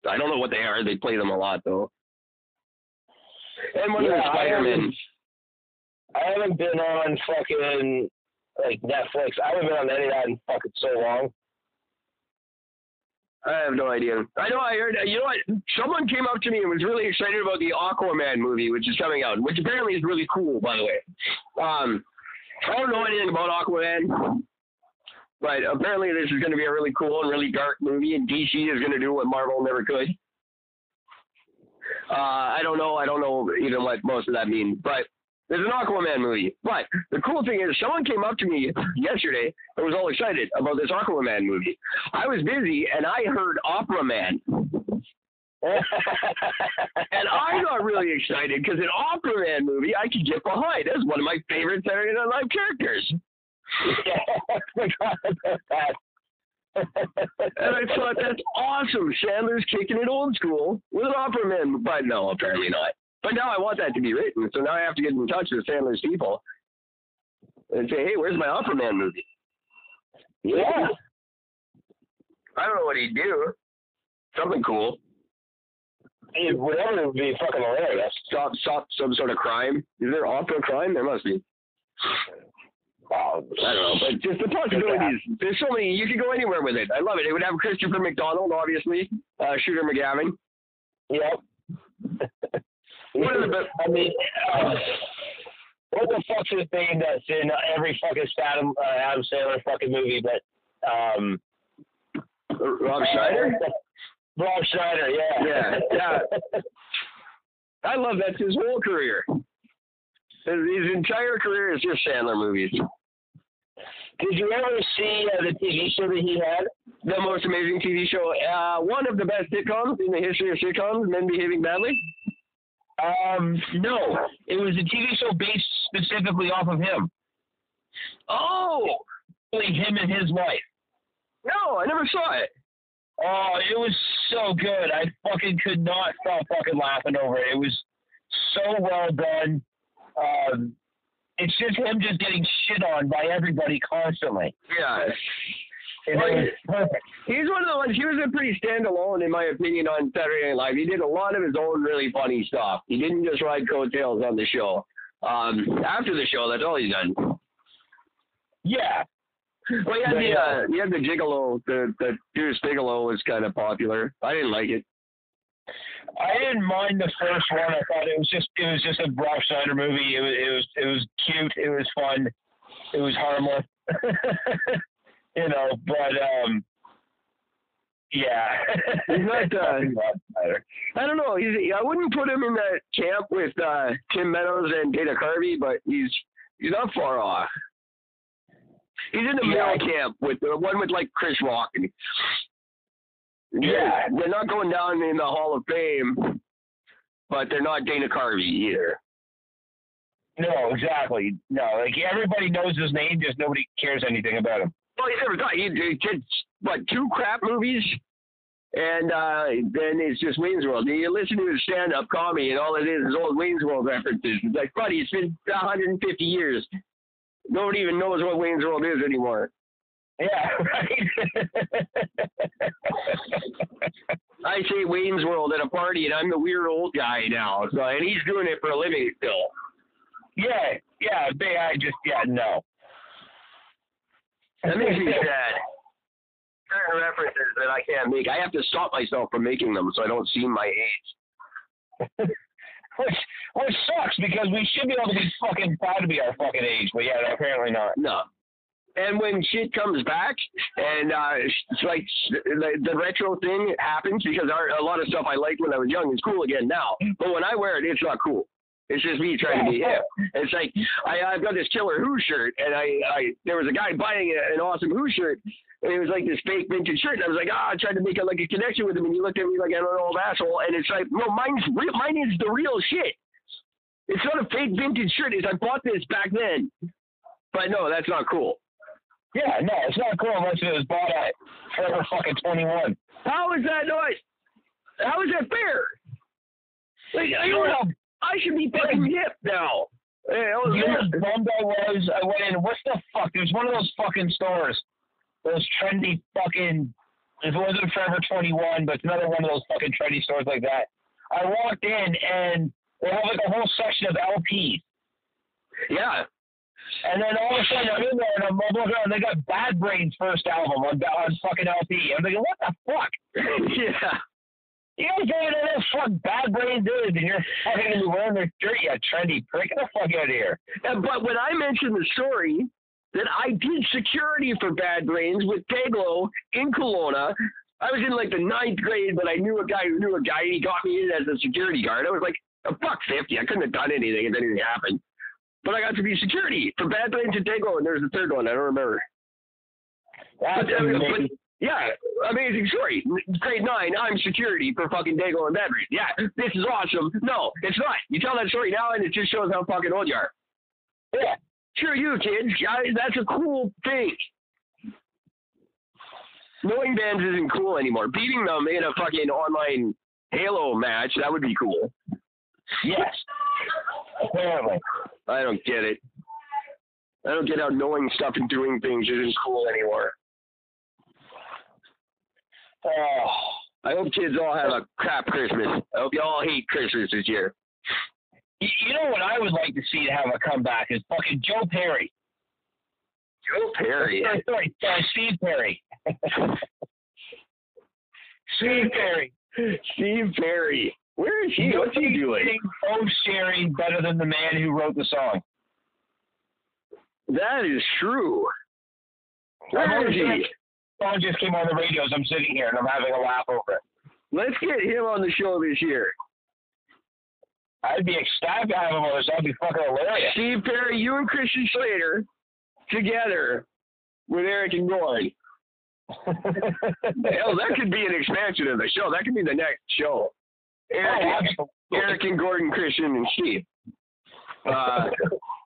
I don't know what they are. They play them a lot though. And one of the Yeah, I Spider Man. I haven't been on fucking like Netflix. I haven't been on any of that in fucking so long. I have no idea. I know I heard you know what? Someone came up to me and was really excited about the Aquaman movie, which is coming out, which apparently is really cool, by the way. Um I don't know anything about Aquaman. But apparently this is going to be a really cool and really dark movie, and DC is going to do what Marvel never could. Uh, I don't know. I don't know even what most of that means, but there's an Aquaman movie. But the cool thing is, someone came up to me yesterday and was all excited about this Aquaman movie. I was busy and I heard Opera Man, and I got really excited because an Opera Man movie I could get behind. That's one of my favorite Saturday Night Live characters. yeah, I forgot. And I thought that's awesome. Sandler's kicking it old school with an opera man, but no, apparently not. But now I want that to be written, so now I have to get in touch with Sandler's people and say, hey, where's my opera man movie? yeah. I don't know what he'd do. Something cool. It, whatever would be fucking hilarious. Stop, stop some sort of crime. Is there opera crime? There must be. Wow. I don't know, but just the possibilities. There's so many. You could go anywhere with it. I love it. It would have Christopher McDonald, obviously, uh, Shooter McGavin. Yep. One of the best. I mean, uh, what the fuck's the thing that's in every fucking Adam, uh, Adam Sandler fucking movie? But um, Rob Schneider. Rob Schneider, yeah. Yeah, yeah. I love that's his whole career. His, his entire career is just Sandler movies. Did you ever see uh, the TV show that he had? The most amazing TV show, uh, one of the best sitcoms in the history of sitcoms, Men Behaving Badly. Um, no, it was a TV show based specifically off of him. Oh Only him and his wife. no, I never saw it. Oh, it was so good. I fucking could not stop fucking laughing over it. It was so well done. Um, it's just him just getting shit on by everybody constantly. Yeah, And it was perfect. he's one of the ones. He was a pretty standalone, in my opinion, on Saturday Night Live. He did a lot of his own really funny stuff. He didn't just ride coattails on the show. Um, after the show, that's all he's done. Yeah. Well, had the uh, had the Gigolo, the the Deuce Bigalow was kind of popular. I didn't like it. I didn't mind the first one. I thought it was just it was just a Rob Schneider movie. It was it was it was cute. It was fun. It was harmless. you know, but um, yeah. He's not, uh, Fucking Rob Schneider. I don't know. He's I wouldn't put him in that camp with uh, Tim Meadows and Dana Carvey, but he's he's not far off. He's in the Yeah. middle camp with the one with like Chris Rock. And, Yeah. they're not going down in the Hall of Fame, but they're not Dana Carvey either. No, exactly. No, like everybody knows his name, just nobody cares anything about him. Well, he's never done. He he did what two crap movies, and uh, then it's just Wayne's World. You listen to his stand-up comedy, and all it is is old Wayne's World references. It's like, buddy, it's been 150 years. Nobody even knows what Wayne's World is anymore. Yeah, right. I say Wayne's World at a party, and I'm the weird old guy now. So, and he's doing it for a living still. yeah, yeah. They, I just, yeah, no. That makes me sad. Certain references that I can't make. I have to stop myself from making them so I don't seem my age. Which, which sucks because we should be able to be fucking proud to be our fucking age, but yeah, apparently not. No. And when shit comes back, and uh, it's like the, the retro thing happens because our, a lot of stuff I liked when I was young is cool again now. But when I wear it, it's not cool. It's just me trying to be hip. It's like I, I've got this killer Who shirt, and I, I there was a guy buying a, an awesome Who shirt, and it was like this fake vintage shirt. And I was like, ah, I tried to make a, like a connection with him, and he looked at me like I'm an old asshole. And it's like, no, mine's real. Mine is the real shit. It's not a fake vintage shirt. It's I bought this back then. But no, that's not cool. Yeah, no, it's not cool unless it was bought at Forever fucking 21. How is that not? How is that fair? Like, I don't know. I should be fucking hip now. You know bummed I was? I went in, what's the fuck? There's one of those fucking stores. Those trendy fucking, if it wasn't Forever 21, but it's another one of those fucking trendy stores like that. I walked in and they have like a whole section of LPs. Yeah. And then all of a sudden I'm in there and I'm looking around and they got Bad Brains first album on, on fucking LP. I'm thinking, what the fuck? yeah. You even know what the fuck Bad Brains is and you're fucking gonna be wearing their shirt, you trendy prick. Get the fuck out of here. And- But when I mentioned the story that I did security for Bad Brains with Teglo in Kelowna, I was in like the ninth grade, but I knew a guy who knew a guy. And he got me in as a security guard. I was like a buck fifty. I couldn't have done anything if anything happened. But I got to be security for Bad Brains and Teglo, and there's the third one. I don't remember. That's But, uh, but, amazing. Yeah, amazing story. Grade nine, I'm security for fucking Dago and Bedford. Yeah, this is awesome. No, it's not. You tell that story now, and it just shows how fucking old you are. Yeah. Sure, you kids, guys, that's a cool thing. Knowing bands isn't cool anymore. Beating them in a fucking online Halo match, that would be cool. Yes. Apparently. I don't get it. I don't get how knowing stuff and doing things isn't cool anymore. Oh, I hope kids all have a crap Christmas. I hope you all hate Christmas this year. you, you know what I would like to see to have a comeback is fucking Joe Perry. Joe Perry. Sorry, sorry, sorry, Steve Perry. Steve Perry. Steve Perry. Where is he? What's he doing? Oh, Sherry, better than the man who wrote the song. That is true. Where is he? Song just came on the radio as I'm sitting here and I'm having a laugh over it. Let's get him on the show this year. I'd be ecstatic to have him on this. That'd be fucking hilarious. Steve Perry, you and Christian Slater together with Eric and Gordon. Hell, that could be an expansion of the show. That could be the next show. Eric, Oh. Eric and Gordon, Christian and Steve. Uh,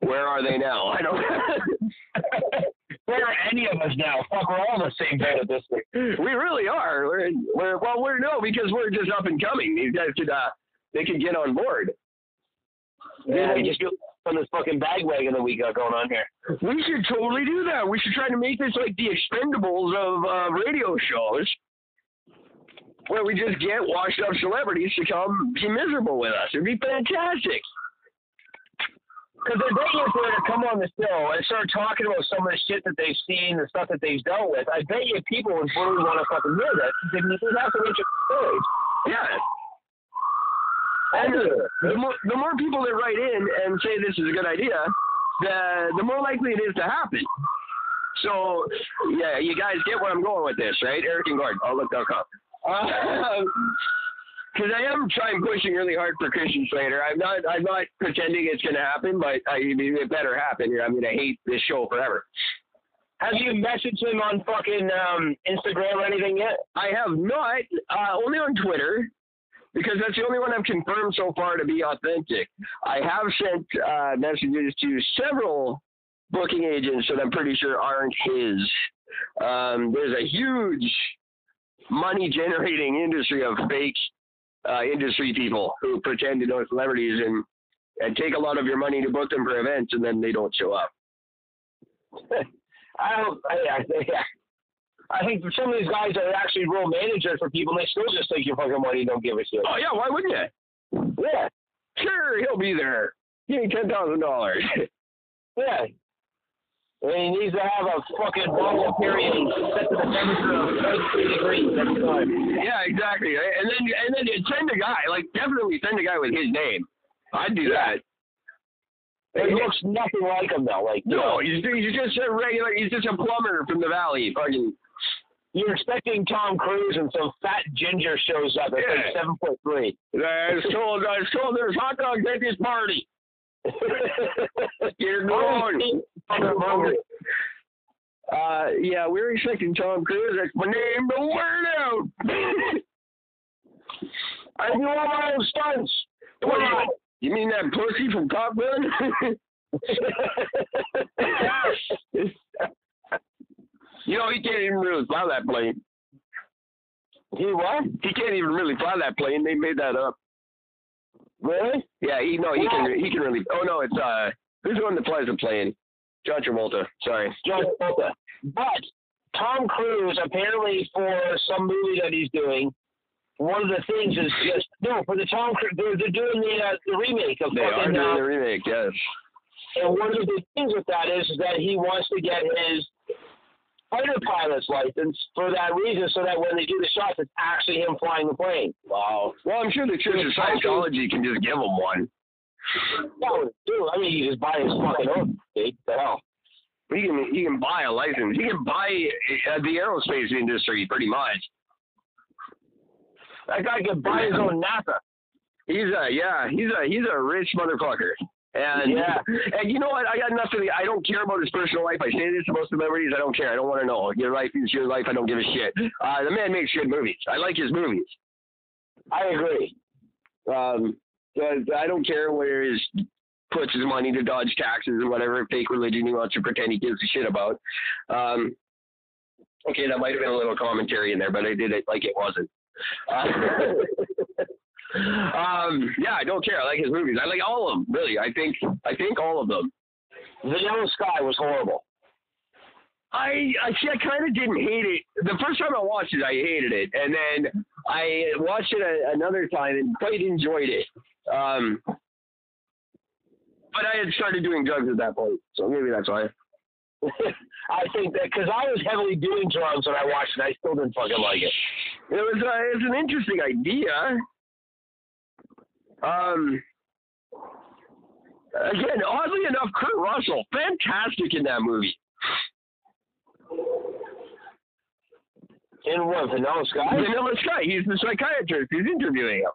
where are they now? I don't. Where are any of us now? Fuck, we're all in the same boat at this thing. we really are. We're, we're well, we're no because we're just up and coming. These guys could uh, they could get on board. Yeah, we just go on this fucking bag wagon that we got going on here. We should totally do that. We should try to make this like the Expendables of uh, radio shows, where we just get washed up celebrities to come be miserable with us. It'd be fantastic. Because I bet you if they were to come on the show and start talking about some of the shit that they've seen, the stuff that they've dealt with, I bet you people would really want to fucking hear that. They would have some interesting stories. Yeah. And the, the more the more people that write in and say this is a good idea, the the more likely it is to happen. So yeah, you guys get where I'm going with this, right? Eric and Gordon, outlook.com. Because I am trying pushing really hard for Christian Slater. I'm not I'm not pretending it's going to happen, but I it better happen. or I'm going to hate this show forever. Have you messaged him on fucking um, Instagram or anything yet? I have not, uh, only on Twitter, because that's the only one I've confirmed so far to be authentic. I have sent uh, messages to several booking agents that I'm pretty sure aren't his. Um, there's a huge money generating industry of fake uh, industry people who pretend to know celebrities and, and take a lot of your money to book them for events and then they don't show up. I don't. I, I. I think some of these guys are actually real managers for people, and they still just take your fucking money and don't give a shit. Oh, yeah, why wouldn't you? Yeah, Sure, he'll be there. Give me $10,000. yeah. And he needs to have a fucking bottle period set to the temperature of 33 degrees every time. Yeah, exactly. And then and then you send a guy, like definitely send a guy with his name. I'd do that. He looks nothing like him though. Like you No, know, he's, he's just a regular. He's just a plumber from the valley. Fucking you're expecting Tom Cruise and some fat ginger shows up at Yeah. like seven foot three. I was told. I was told there's hot dogs at this party. Get going. Uh, yeah, we're expecting Tom Cruise. That's my name. Don't wear out. I do all my own stunts. What, you mean that pussy from Top Gun? you know, he can't even really fly that plane. he what? He can't even really fly that plane. They made that up. Really? Yeah, he no, he can he can really. Oh no, it's uh, who's the one that flies the plane? John Travolta. Sorry. John Travolta. But Tom Cruise apparently for some movie that he's doing, one of the things is just no for the Tom Cruise they're, they're doing the uh, the remake of They are doing uh, the remake. Yes. and one of the big things with that is, is that he wants to get his fighter pilot's license for that reason, so that when they do the shots, it's actually him flying the plane. Wow. Well, I'm sure the Church of Scientology can just give him one. Do. I mean, you just buy his fucking own. Dude. The hell. He can he can buy a license. He can buy uh, the aerospace industry pretty much. That guy can buy his own NASA. He's a yeah. He's a he's a rich motherfucker. And Yeah. and you know what? I got nothing. I don't care about his personal life. I say this to most celebrities. I don't care. I don't want to know. Your life is your life. I don't give a shit. Uh, the man makes good movies. I like his movies. I agree. Um, I don't care where his puts his money to dodge taxes and whatever fake religion he wants to pretend he gives a shit about. Um, okay, that might have been a little commentary in there, but I did it like it wasn't. Uh, um, yeah, I don't care. I like his movies. I like all of them. Really, I think I think all of them. The Yellow Sky was horrible. I I see. I kind of didn't hate it. The first time I watched it, I hated it, and then I watched it a, another time and quite enjoyed it. Um, but I had started doing drugs at that point, so maybe that's why. I think that because I was heavily doing drugs when I watched it, I still didn't fucking like it. It was uh, it was an interesting idea. Um, again, oddly enough, Kurt Russell, fantastic in that movie. In what Vanilla Sky? Vanilla Sky, he's the psychiatrist. He's interviewing him.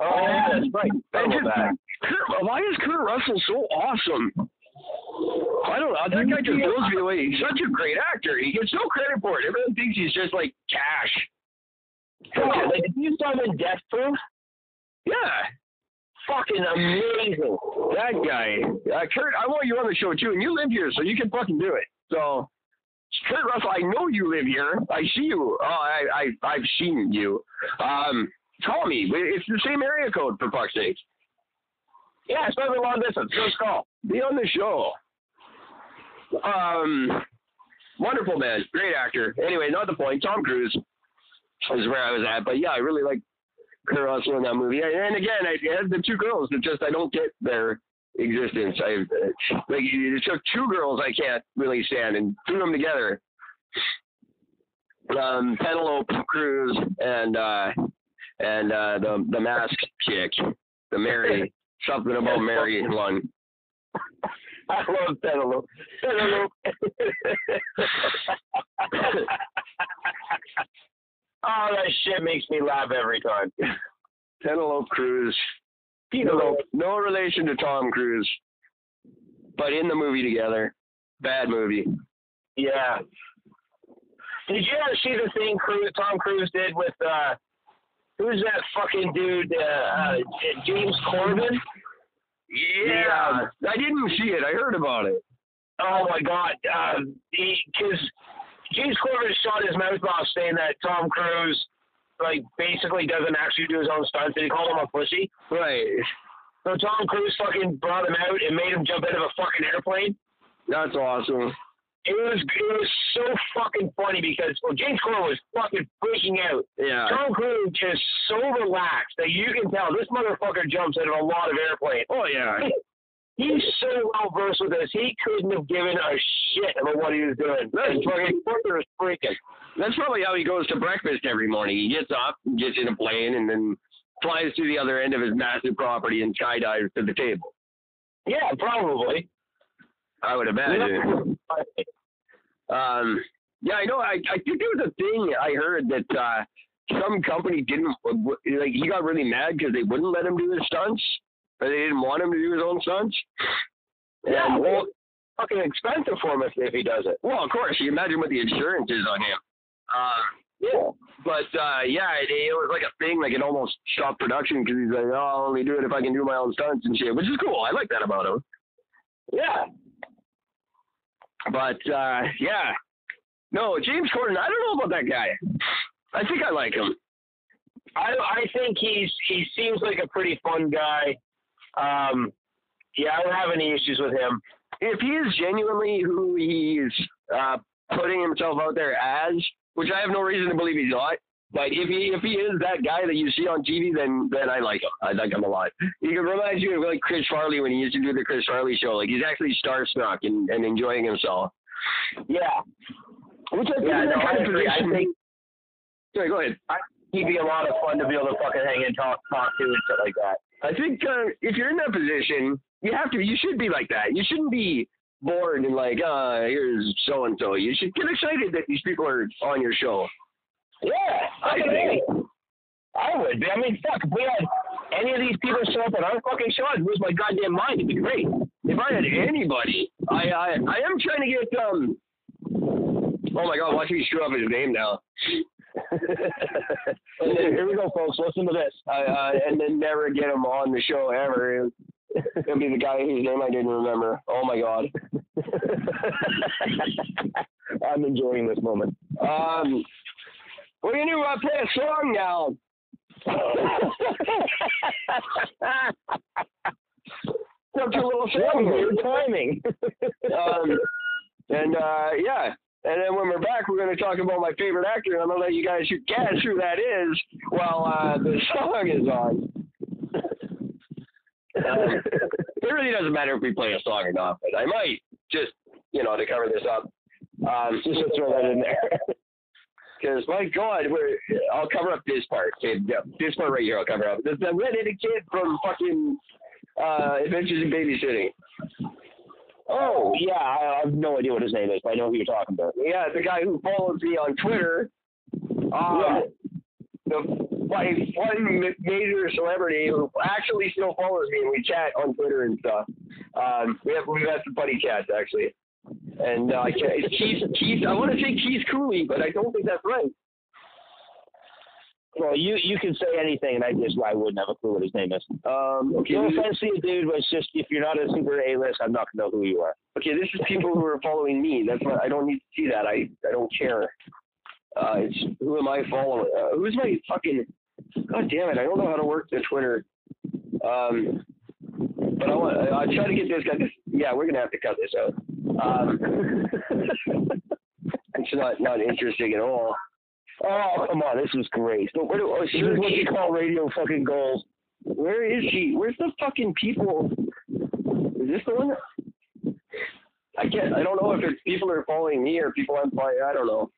Oh, yeah, that's right. I And just, that. Kurt, why is Kurt Russell so awesome? I don't know. That guy just blows me away. He's such a great actor. He gets no credit for it. Everyone thinks he's just like cash. Come like, did you saw him in Death Proof? Yeah, Fucking amazing. that guy. Uh, Kurt, I want you on the show too, and you live here, so you can fucking do it. So, Kurt Russell, I know you live here. I see you. Oh, I, I, I've seen you. Um, call me. It's the same area code for fuck's sake. Yeah, it's not a long distance. Just call. be on the show. Um, wonderful man, great actor. Anyway, not the point. Tom Cruise is where I was at, but yeah, I really like Kurt Russell in that movie. And again, I had the two girls that just I don't get their existence. I like it took two girls I can't really stand and threw them together. Um, Penelope Cruz and uh, and uh, the the masked chick, the Mary something about Mary one. I love Penelope. Penelope. oh, that shit makes me laugh every time. Penelope Cruz. No, no relation to Tom Cruise, but in the movie together. Bad movie. Yeah. Did you ever see the thing Cruise, Tom Cruise did with uh who's that fucking dude? Uh, uh James Corden. Yeah, I didn't see it. I heard about it. Oh my God! Because James Corden shot his mouth off saying that Tom Cruise, like, basically doesn't actually do his own stunts, and he called him a pussy. Right. So Tom Cruise fucking brought him out and made him jump out of a fucking airplane. That's awesome. It was it was so fucking funny because well, James Corden was fucking freaking out. Yeah. Tom Cruise is so relaxed that you can tell this motherfucker jumps out of a lot of airplanes. Oh yeah. He's so well versed with this. He couldn't have given a shit about what he was doing. That's His fucking was freaking. That's probably how he goes to breakfast every morning. He gets up, gets in a plane, and then flies to the other end of his massive property and skydives to the table. Yeah, probably. I would imagine. Um, yeah, I know. I I think there was a thing I heard that uh, some company didn't like. He got really mad because they wouldn't let him do his stunts, or they didn't want him to do his own stunts. Yeah, And- well, fucking expensive for him if, if he does it. well, of course, you imagine what the insurance is on him. Um, Yeah. but uh, yeah, it, it was like a thing. Like it almost stopped production because he's like, "Oh, I'll only do it if I can do my own stunts and shit," which is cool. I like that about him. Yeah. But uh, yeah, no, James Corden. I don't know about that guy. I think I like him. I I think he's he seems like a pretty fun guy. Um, yeah, I don't have any issues with him. If he is genuinely who he's uh, putting himself out there as, which I have no reason to believe he's not. But if he if he is that guy that you see on TV, then then I like him. I like him a lot. He reminds you of like Chris Farley when he used to do the Chris Farley show. Like he's actually starstruck and, and enjoying himself. Yeah. Which I think Yeah, is no, that I kind of agree. I position- think Sorry, go ahead. he'd be a lot of fun to be able to fucking hang and talk talk to and shit like that. I think uh, if you're in that position, you have to. You should be like that. You shouldn't be bored and like, uh, here's so and so. You should get excited that these people are on your show. Yeah, I think- I would. be. I mean, fuck, if we had any of these people show up on our fucking show, I'd lose my goddamn mind. It'd be great. If I had anybody, I I, I am trying to get um. Oh my God! Watch me screw up his name now. And then, here we go, folks. Listen to this. I, uh, and then never get him on the show ever. It'll be the guy whose name I didn't remember. Oh my God. I'm enjoying this moment. Um, we're gonna uh, play a song now. Such a little song. Weird timing. Um, and uh, yeah, and then when we're back, we're going to talk about my favorite actor. and I'm going to let you guys guess who that is while uh, the song is on. It really doesn't matter if we play a song or not, but I might just, you know, to cover this up. Um, Just to throw that in there. because my God, we're I'll cover up this part. Okay, yeah, this part right here, I'll cover up. The, the redheaded kid from fucking uh, Adventures in Babysitting. Oh, yeah, I, I have no idea what his name is, but I know who you're talking about. Yeah, the guy who follows me on Twitter. Um, Yeah. The my one major celebrity who actually still follows me and we chat on Twitter and stuff. Um, we have we've had some funny chats actually. And uh, I it's Keith Keith. I want to say Keith Cooley, but I don't think that's right. Well, you you can say anything, and I just I wouldn't have a clue what his name is. Um, okay, No offense to you, dude, but it's just if you're not a super A list, I'm not gonna know who you are. okay, this is people who are following me. That's what I don't need to see that. I I don't care. Uh, it's who am I following? Uh, who's my fucking? God damn it! I don't know how to work the Twitter. Um, but I want. I, try to get this guy. This, yeah, we're gonna have to cut this out. Um, it's not not interesting at all. Oh, come on, this is great. But where do? Oh, is what you call radio fucking goals. Where is she? Where's the fucking people? Is this the one? I can't. I don't know if it's people are following me or people I'm following. I don't know.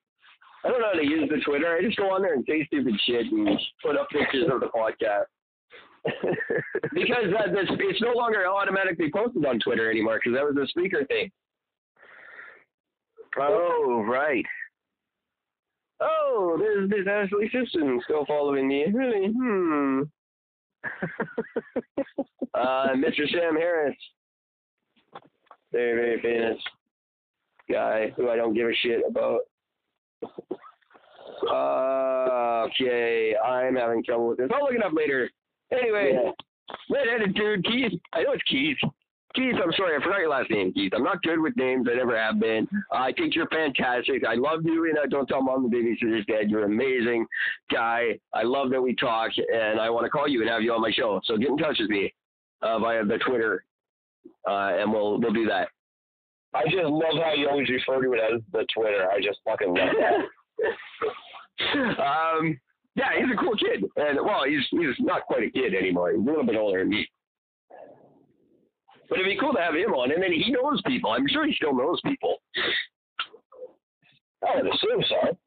I don't know how to use the Twitter. I just go on there and say stupid shit and put up pictures of the podcast. because uh, this, it's no longer automatically posted on Twitter anymore because that was a speaker thing. Oh, right. Oh, there's there's Ashlee Simpson still following me. Really? Hmm. uh, Mr. Sam Harris, very very famous guy who I don't give a shit about. Uh, okay, I'm having trouble with this. I'll look it up later. Anyway, redheaded dude, Keith. I know it's Keith. Keith, I'm sorry, I forgot your last name, Keith. I'm not good with names. I never have been. I think you're fantastic. I love you and I Don't Tell Mom the Babysitter's Dead. You're an amazing guy. I love that we talk, and I want to call you and have you on my show. So get in touch with me uh, via the Twitter, uh, and we'll we'll do that. I just love how you always refer to it as the Twitter. I just fucking love that. um, yeah, he's a cool kid, and well, he's he's not quite a kid anymore. He's a little bit older than me. But it'd be cool to have him on, and then he knows people. I'm sure he still knows people. I would assume so.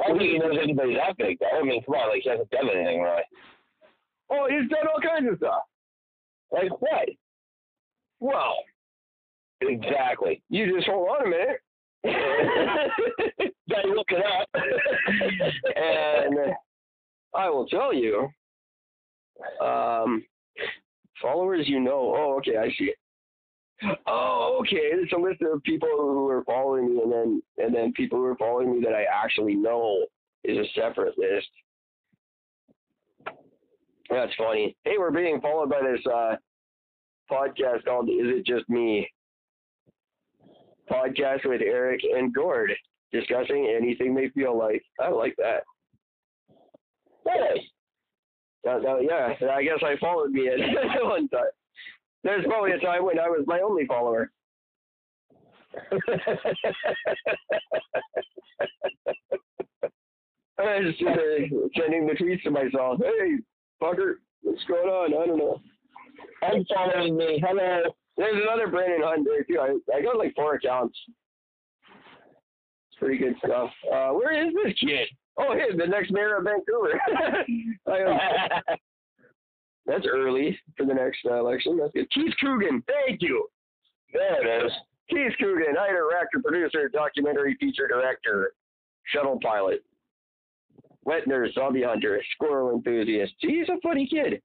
I don't think he knows anybody that big, though. I mean, come on, like, he hasn't done anything, right? Oh, he's done all kinds of stuff. Like, what? Well, Exactly. you just hold on a minute. Gotta look it up. and I will tell you, um, followers you know. Oh, okay, I see it. Oh, okay. It's a list of people who are following me, and then and then people who are following me that I actually know is a separate list. That's funny. Hey, we're being followed by this uh, podcast called "Is It Just Me?" Podcast with Eric and Gord discussing anything they feel like. I like that. Hey. That, that, yeah, I guess I followed me at one time. There's probably a time when I was my only follower. I was just uh, sending the tweets to myself. Hey, fucker, what's going on? I don't know. I'm following me. Hello. There's another Brandon Hunt there too. I, I got like four accounts. It's pretty good stuff. Uh, where is this kid? Oh, hey, the next mayor of Vancouver. Um, that's early for the next uh, election. That's good. Keith Coogan, thank you. There it is. Keith Coogan, writer, actor, producer, documentary feature director, shuttle pilot, wet nurse, zombie hunter, squirrel enthusiast. He's a funny kid.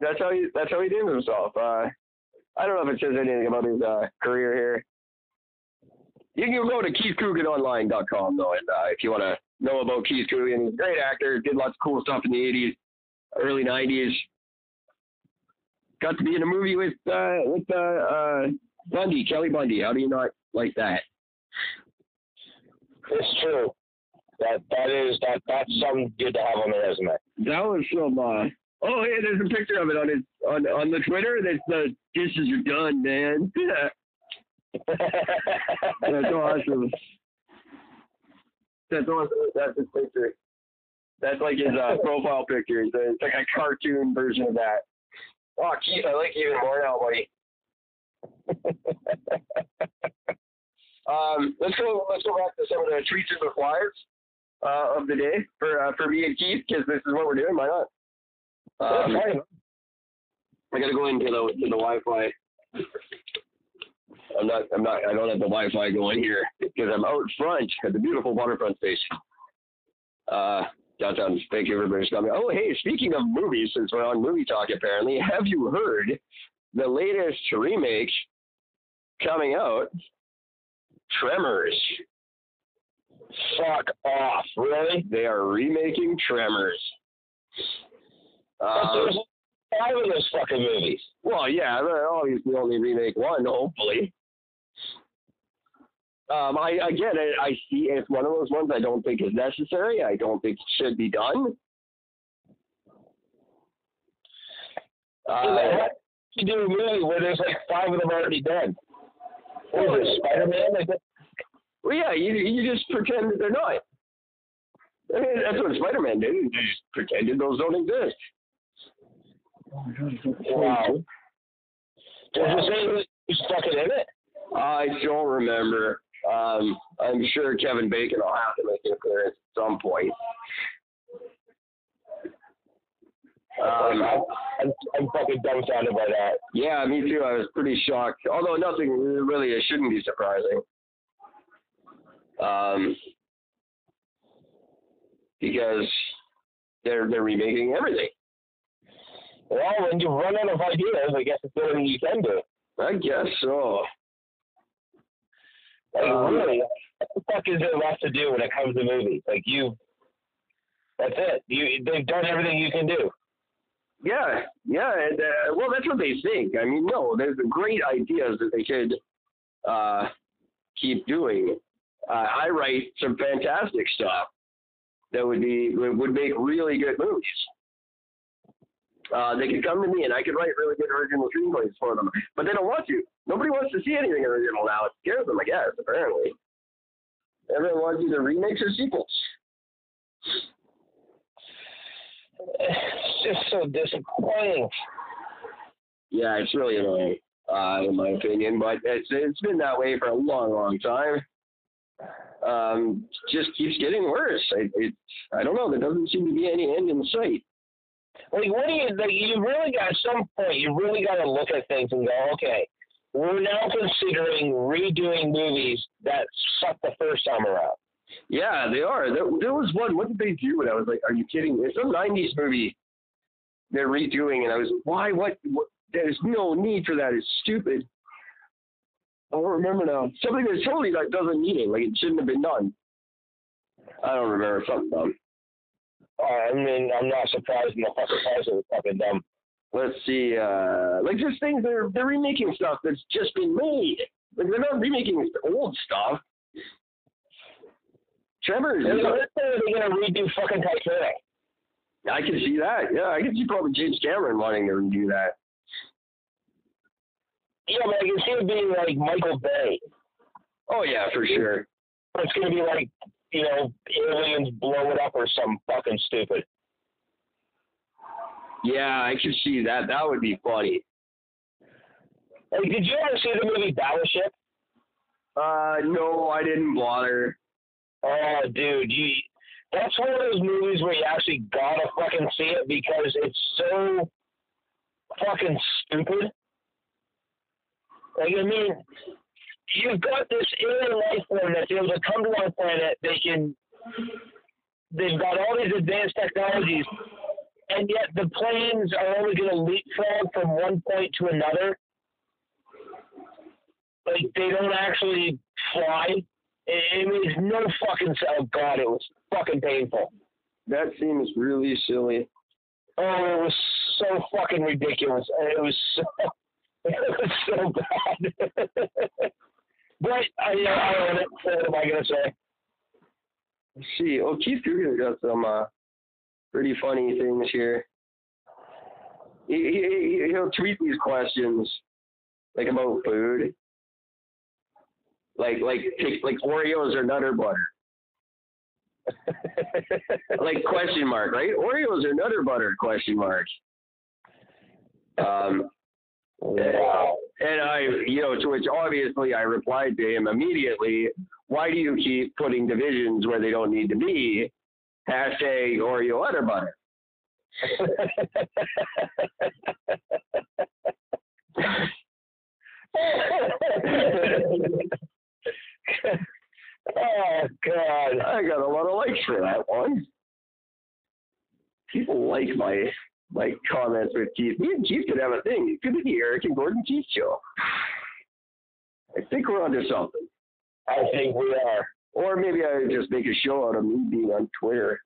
That's how he. That's how he names himself. Uh, I don't know if it says anything about his uh, career here. You can go to KeithCooganOnline.com though, and uh, if you want to know about Keith Coogan, he's a great actor. Did lots of cool stuff in the '80s, early '90s. Got to be in a movie with uh, with uh, uh, Bundy, Kelly Bundy. How do you not like that? It's true. That that is that that's something good to have on the resume. That was some. Oh, hey, there's a picture of it on his on on the Twitter. That's the dishes are done, man. That's awesome. That's awesome. That's his picture. That's like his uh, profile picture. It's, like a cartoon version of that. Oh, Keith, I like you even more now, buddy. um, let's go. Let's go back to some of the treats and requires uh, of the day for uh, for me and Keith because this is what we're doing. Why not? Um, I gotta go into the to the Wi-Fi. I'm not. I'm not. I don't have the Wi-Fi going here because I'm out front at the beautiful waterfront station. Uh, downtown Vancouver, British Columbia. Oh, hey, speaking of movies, since we're on movie talk, apparently, have you heard the latest remake coming out? Tremors. Fuck off, really? They are remaking Tremors. Uh, there's five of those fucking movies. Well, yeah, obviously only remake one, hopefully. Um, I again, I, I see it's one of those ones I don't think is necessary. I don't think it should be done. Uh, you do a movie where there's like five of them already dead. What is it, Spider-Man? Well, yeah, you you just pretend that they're not. I mean, that's what Spider-Man did. He just pretended those don't exist. Wow. It say who's fucking in it? I don't remember. Um, I'm sure Kevin Bacon will have to make an appearance at some point. Um, I'm, I'm fucking dumbfounded by that. Yeah, me too. I was pretty shocked. Although nothing really it shouldn't be surprising. Um, because they're they're remaking everything. Well, when you run out of ideas, I guess it's the only you can do. I guess so. Like, Um, really, what the fuck is there left to do when it comes to movies? Like, you, that's it. You, they've done everything you can do. Yeah, yeah, and uh, well, that's what they think. I mean, no, there's great ideas that they could uh, keep doing. Uh, I write some fantastic stuff that would be would make really good movies. Uh, they could come to me and I could write really good original screenplays for them, but they don't want to. Nobody wants to see anything original now. It scares them, I guess. Apparently, everyone wants either remakes or sequels. It's just so disappointing. Yeah, it's really annoying, uh, in my opinion. But it's it's been that way for a long, long time. Um, just keeps getting worse. It, it I don't know. There doesn't seem to be any end in sight. Like, what do you like? You really got at some point. You really got to look at things and go, okay, we're now considering redoing movies that sucked the first time around. Yeah, they are. There, there was one. What did they do? And I was like, "Are you kidding?" It's some '90s movie they're redoing, and I was, "Why? What? what? There's no need for that. It's stupid." I don't remember now. Something that totally like doesn't need it. Like it shouldn't have been done. I don't remember something dumb. Uh, I mean, I'm not surprised. The fucking price is fucking dumb. Let's see. uh Like just things they're they're remaking stuff that's just been made. Like they're not remaking old stuff. Tremors. They're gonna redo fucking Titanic. I can see that. Yeah, I can see probably James Cameron wanting to redo that. Yeah, but I can see it being like Michael Bay. Oh yeah, for sure. It's gonna be like, you know, aliens blow it up or some fucking stupid. Yeah, I can see that. That would be funny. Like, did you ever see the movie Battleship? Uh, no, I didn't bother. Oh, dude, you. That's one of those movies where you actually gotta fucking see it because it's so fucking stupid. Like, I mean, you've got this alien life form that's able to come to our planet. They can. They've got all these advanced technologies, and yet the planes are only going to leapfrog from one point to another. Like they don't actually fly. It, it makes no fucking sense. Oh god, it was fucking painful. That seems really silly. Oh, it was so fucking ridiculous. It was so, it was so bad. but I, I own it. What am I gonna say? Let's see. Oh, Keith Coogan's got some uh, pretty funny things here. He, he, he- he'll tweet these questions like about food, like like take, like Oreos or Nutter Butter, like question mark, right? Oreos or Nutter Butter? Question mark. Um. And I, you know, to which obviously I replied to him immediately, why do you keep putting divisions where they don't need to be? Hashtag Oreo Nutter Butter. oh god. I got a lot of likes for that one. People like my my comments with Keith. Me and Keith could have a thing. It could be the Eric and Gordon Keith show. I think we're onto something. I think we are. Or maybe I just make a show out of me being on Twitter.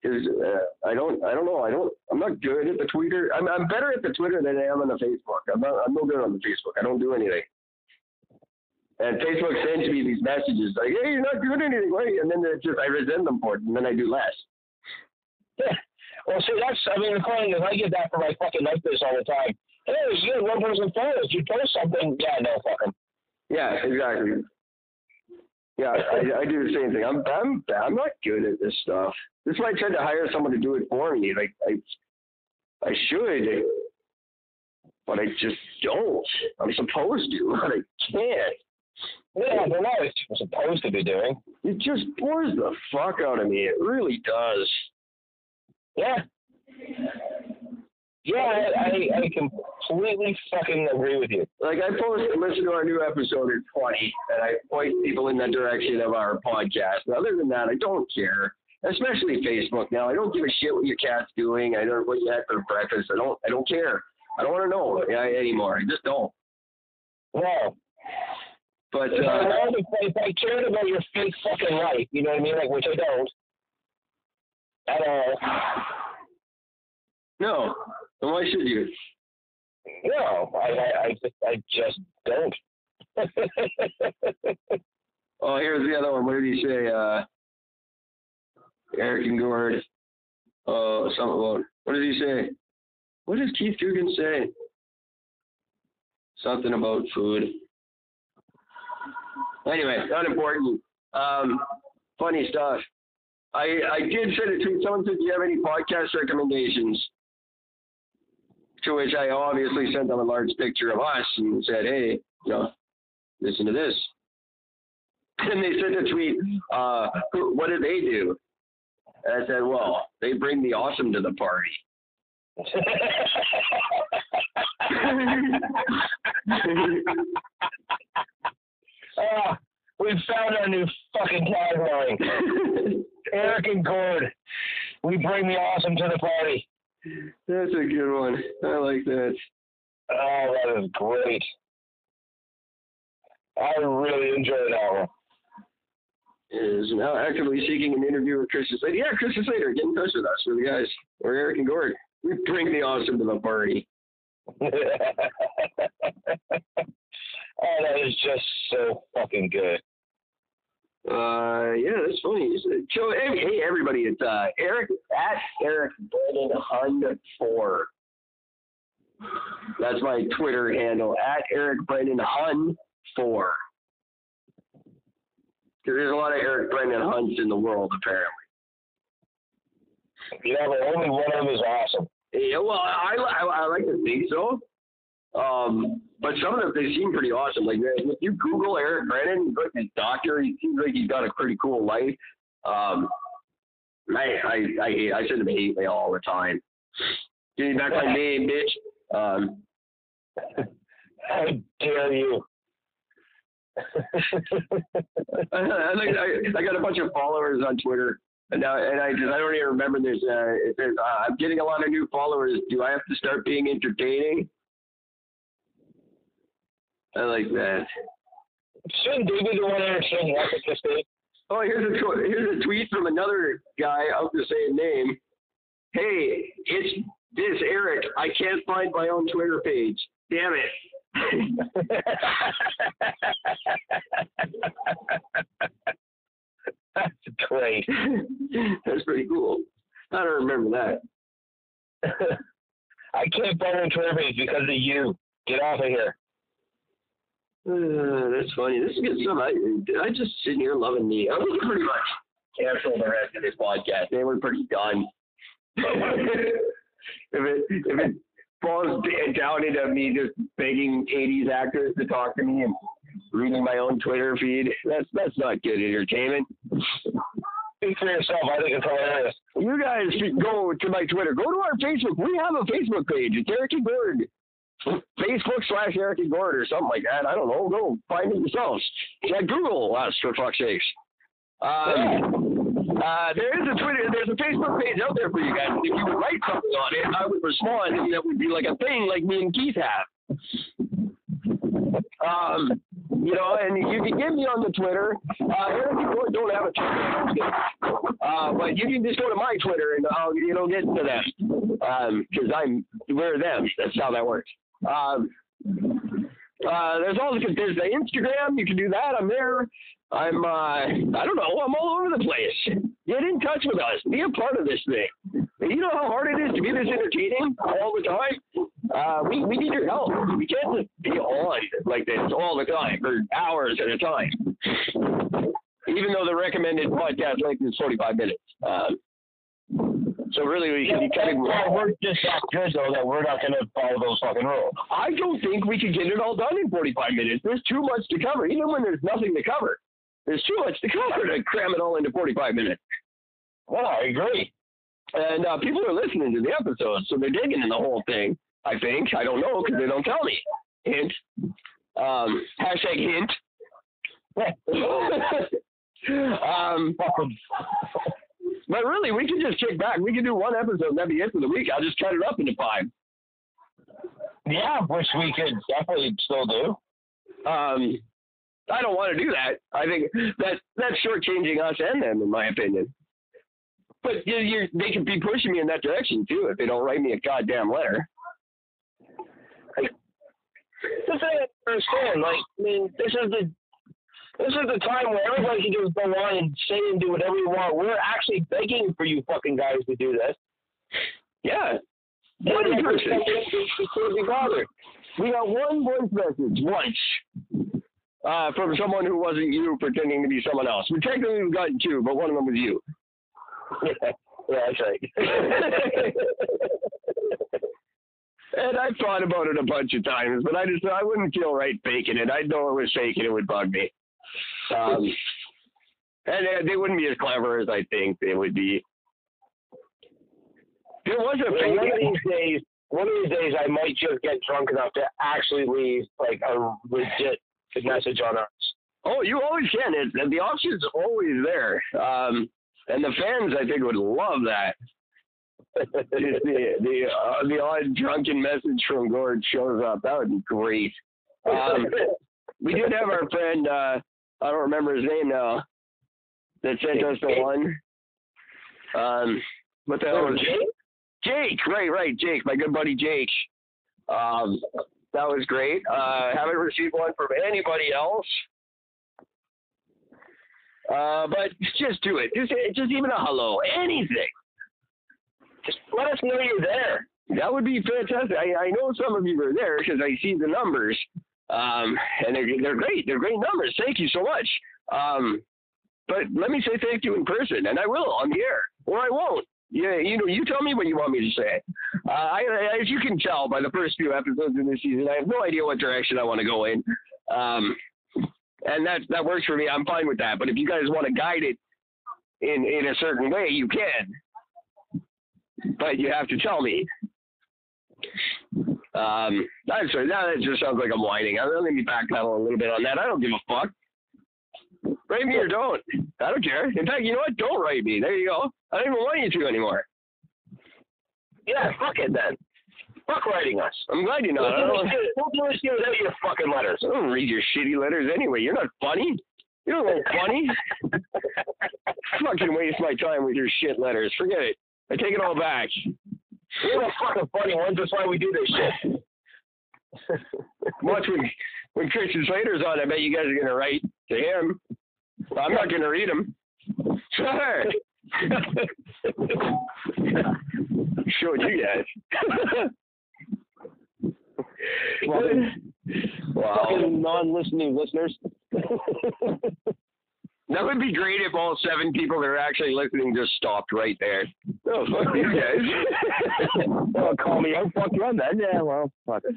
Because uh, I don't, I don't know, I don't, I'm not good at the Twitter. I'm, I'm better at the Twitter than I am on the Facebook. I'm not, I'm no good on the Facebook. I don't do anything. And Facebook sends me these messages like, "Hey, you're not doing anything, right?" And then just I resent them for it, and then I do less. Well, see, that's, I mean, the thing is, I get that for my fucking life this all the time. Hey, you had one person follows. You post something. Yeah, no, fuck 'em. Yeah, exactly. Yeah, I, I do the same thing. I'm, I'm, I'm not good at this stuff. This is why I tried to hire someone to do it for me. Like I, I should, but I just don't. I'm supposed to, but I can't. Yeah, but what it's supposed to be doing. It just bores the fuck out of me. It really does. Yeah. Yeah, I, I, I completely fucking agree with you. Like I post listen to our new episode at 20, and I point people in the direction of our podcast. But other than that, I don't care. Especially Facebook now. I don't give a shit what your cat's doing. I don't what you had for breakfast. I don't. I don't care. I don't want to know anymore. I just don't. No. But I, uh, if I cared about your fake fucking life, you know what I mean? Like, which I don't. At all. no. Then why should you? No, I, I, I just, I just don't. Oh, here's the other one. What did he say? Uh, Eric and Gord. Oh, something about. What did he say? What does Keith Coogan say? Something about food. Anyway, not important. Um, funny stuff. I I did send a tweet. Someone said, "Do you have any podcast recommendations?" To which I obviously sent them a large picture of us and said, "Hey, you know, listen to this." And they sent a tweet, uh, what did they do? And I said, well, they bring the awesome to the party. uh, we found our new fucking tagline. Eric and Gord, we bring the awesome to the party. That's a good one. I like that. Oh, that is great. I really enjoyed that one. Is now actively seeking an interview with Christian Slater. Yeah, Christian Slater, get in touch with us. We're the guys. We're Eric and Gord. We bring the awesome to the party. oh, that is just so fucking good. Uh, yeah, that's funny. So, hey, hey everybody, it's uh, Eric at Eric Brennan Hun four. That's my Twitter handle at Eric Brennan Hun four. There's a lot of Eric Brennan Hunts in the world, apparently. Yeah, but only one of them is awesome. Yeah, well, I, I, I like to think so. Um, but some of them they seem pretty awesome. Like if you Google Eric Brennan, look his doctor, he seems like he's got a pretty cool life. Um, I I I, hate, I send him hate mail all the time. Give me back my name, bitch. Um, How dare you? I, I, I got a bunch of followers on Twitter. And now, and I just I don't even remember. There's uh, there's uh, I'm getting a lot of new followers. Do I have to start being entertaining? I like that. Shouldn't they be the one entertaining us at this stage? Oh, here's a tw- here's a tweet from another guy of the same name. Hey, it's this Eric. I can't find my own Twitter page. Damn it. That's great. That's pretty cool. I don't remember that. I can't on Twitter page because of you. Get off of here. Uh, that's funny. This is good stuff. I, I just sitting here loving me. I was pretty much cancel the rest of this podcast. They were pretty done. if it if it falls down into me just begging '80s actors to talk to me and reading my own Twitter feed, that's that's not good entertainment. Speak for yourself. I think it's hilarious. You guys should go to my Twitter. Go to our Facebook. We have a Facebook page. It's Eric and Gord. Facebook slash Eric and Gord or something like that. I don't know. Go find it yourselves. Yeah, Google us for fuck's sakes. Um, uh, there is a Twitter, there's a Facebook page out there for you guys. If you would write something on it, I would respond, and that would be like a thing like me and Keith have. Um, you know, and you can get me on the Twitter. Uh, Eric Gord don't have a Twitter, uh, but you can just go to my Twitter and I'll, you know, get to them because I'm we're them. That's how that works. Um, uh, there's also there's the Instagram. You can do that. I'm there. I'm uh, I don't know. I'm all over the place. Get in touch with us. Be a part of this thing. You know how hard it is to be this entertaining all the time. Uh, we we need your help. We can't just be on like this all the time for hours at a time. Even though the recommended podcast length is 45 minutes. Um, so really, we can kind of. Well, we're just that good though that we're not going to follow those fucking rules. I don't think we can get it all done in 45 minutes. There's too much to cover, even when there's nothing to cover. There's too much to cover to cram it all into 45 minutes. Well, I agree. And uh, people are listening to the episodes, so they're digging in the whole thing. I think. I don't know because they don't tell me. Hint. Um, hashtag hint. um, but really, we can just kick back. We can do one episode and that'd be it for the week. I'll just cut it up into five. Yeah, which we could definitely still do. Um, I don't want to do that. I think that that's shortchanging us and them, in my opinion. But you, you, they could be pushing me in that direction too if they don't write me a goddamn letter. The thing I understand, like, I mean, this is the this is the time where everybody can just go on and say and do whatever you want. We're actually begging for you fucking guys to do this. Yeah. One person. We couldn't be bothered. We got one voice message once uh, from someone who wasn't you pretending to be someone else. We technically we've gotten two, but one of them was you. Yeah, yeah that's right. And I've thought about it a bunch of times, but I just I wouldn't feel right faking it. I'd know it was fake and it would bug me. Um, and they wouldn't be as clever as I think they would be. There was a One of these days, one of these days, I might just get drunk enough to actually leave like a legit message on us. Oh, you always can. It, the option's always there. Um, and the fans, I think, would love that. The the uh, the odd drunken message from Gord shows up. That would be great. Um, we did have our friend. Uh, I don't remember his name now. That sent us the one. Um, what the hell was Jake? Jake, right, right, Jake, my good buddy Jake. Um, that was great. Uh, haven't received one from anybody else. Uh, but just do it. Just, just even a hello, anything. Just let us know you're there. That would be fantastic. I, I know some of you are there because I see the numbers, um, and they're, they're great. They're great numbers. Thank you so much. Um, but let me say thank you in person, and I will on the air, or I won't. Yeah, you know, you tell me what you want me to say. Uh, I, as you can tell by the first few episodes of this season, I have no idea what direction I want to go in, um, and that that works for me. I'm fine with that. But if you guys want to guide it in in a certain way, you can. But you have to tell me. Um, I'm sorry. That just sounds like I'm whining. I'm let me backpedal a little bit on that. I don't give a fuck. Write me or don't. I don't care. In fact, you know what? Don't write me. There you go. I don't even want you to anymore. Yeah, fuck it then. Fuck writing us. I'm glad you're not. I We'll don't, do this- we'll do this shit without your fucking letters. I don't read your shitty letters anyway. You're not funny. You don't look funny. Fucking waste my time with your shit letters. Forget it. I take it all back. We're the fucking funny ones. That's why we do this shit. Watch when when Christian Slater's on. I bet you guys are gonna write to him. I'm not gonna read him. Sure. Showed you guys. wow. Fucking non-listening listeners. That would be great if all seven people that are actually listening just stopped right there. Oh, fuck you guys. oh, call me out. Fuck you on that. Yeah, well, fuck it.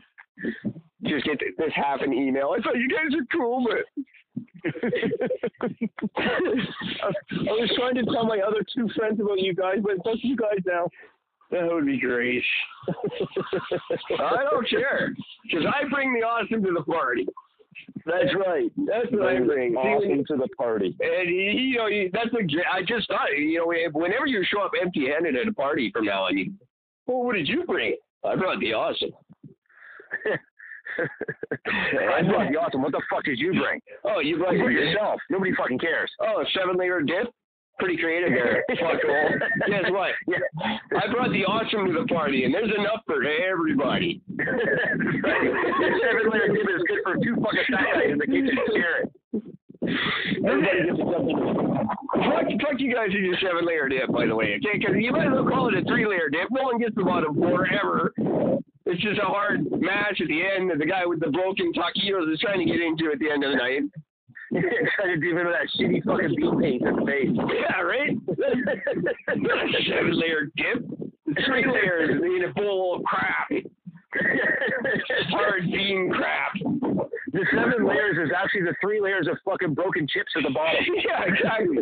Just get this half an email. I thought you guys are cool, but I was trying to tell my other two friends about you guys, but fuck you guys now. that would be great. I don't care because I bring the awesome to the party. That's right. That's what I bring. Awesome to the party. And you know, you- that's like I just thought. You know, whenever you show up empty-handed at a party from now on, you, well, what did you bring? I brought the awesome. I brought the awesome. What the fuck did you bring? Oh, you brought your yourself. Nobody fucking cares. Oh, seven layer dip? Pretty creative there. Fuckhole. Guess what? Yeah. I brought the awesome to the party, and there's enough for everybody. Seven layer dip is good for two fucking guys in the kitchen sharing. Everybody gets something. Fuck, fuck you guys who do seven layer dip, by the way, okay? Because you might as well call it a three layer dip. No one gets the bottom four ever. It's just a hard match at the end that the guy with the broken taquitos is trying to get into at the end of the night. Trying to give him that shitty fucking bean paste in the face. Yeah, right? A seven layer dip. Three layers in a bowl of crap. Hard bean crap. The seven layers is actually the three layers of fucking broken chips at the bottom. Yeah, exactly.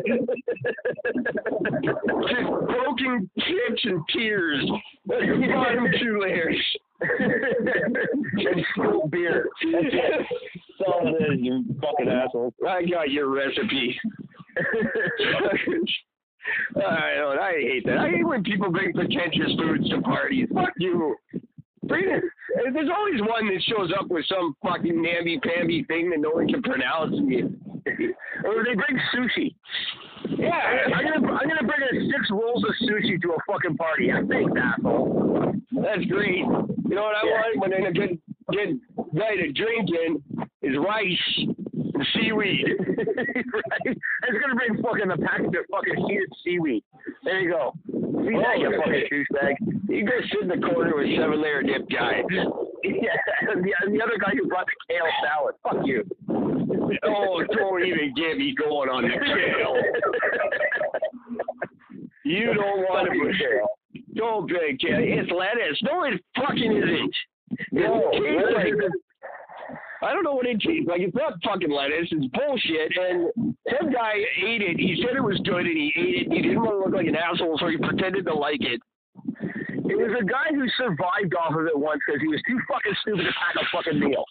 Just broken chips and tears. Bottom two layers. and spilled beer. That's it. That's all it is, you fucking asshole. I got your recipe. I don't. I hate that. I hate when people bring pretentious foods to parties. Fuck you. There's always one that shows up with some fucking namby-pamby thing that no one can pronounce. or they bring sushi. Yeah, I'm gonna I'm gonna bring in six rolls of sushi to a fucking party. I think asshole. That's great. You know what I Yeah. want when in a good good night of drinking is rice and seaweed. right? It's gonna bring fucking the package of fucking heated seaweed. There you go. See that, you Oh, fucking douchebag. You go sit in the corner with seven layer dip guy. Yeah, the, the other guy who brought the kale salad. Fuck you. Oh, don't even get me going on the kale. You don't want Fucking to. kale. Don't drink kale. It's lettuce. No, it fucking isn't. No, It tastes no, like- it's- I don't know what it tastes like. It's not fucking lettuce. It's bullshit. And some guy ate it. He said it was good, and he ate it. He didn't want to look like an asshole, so he pretended to like it. It was a guy who survived off of it once because he was too fucking stupid to pack a fucking meal.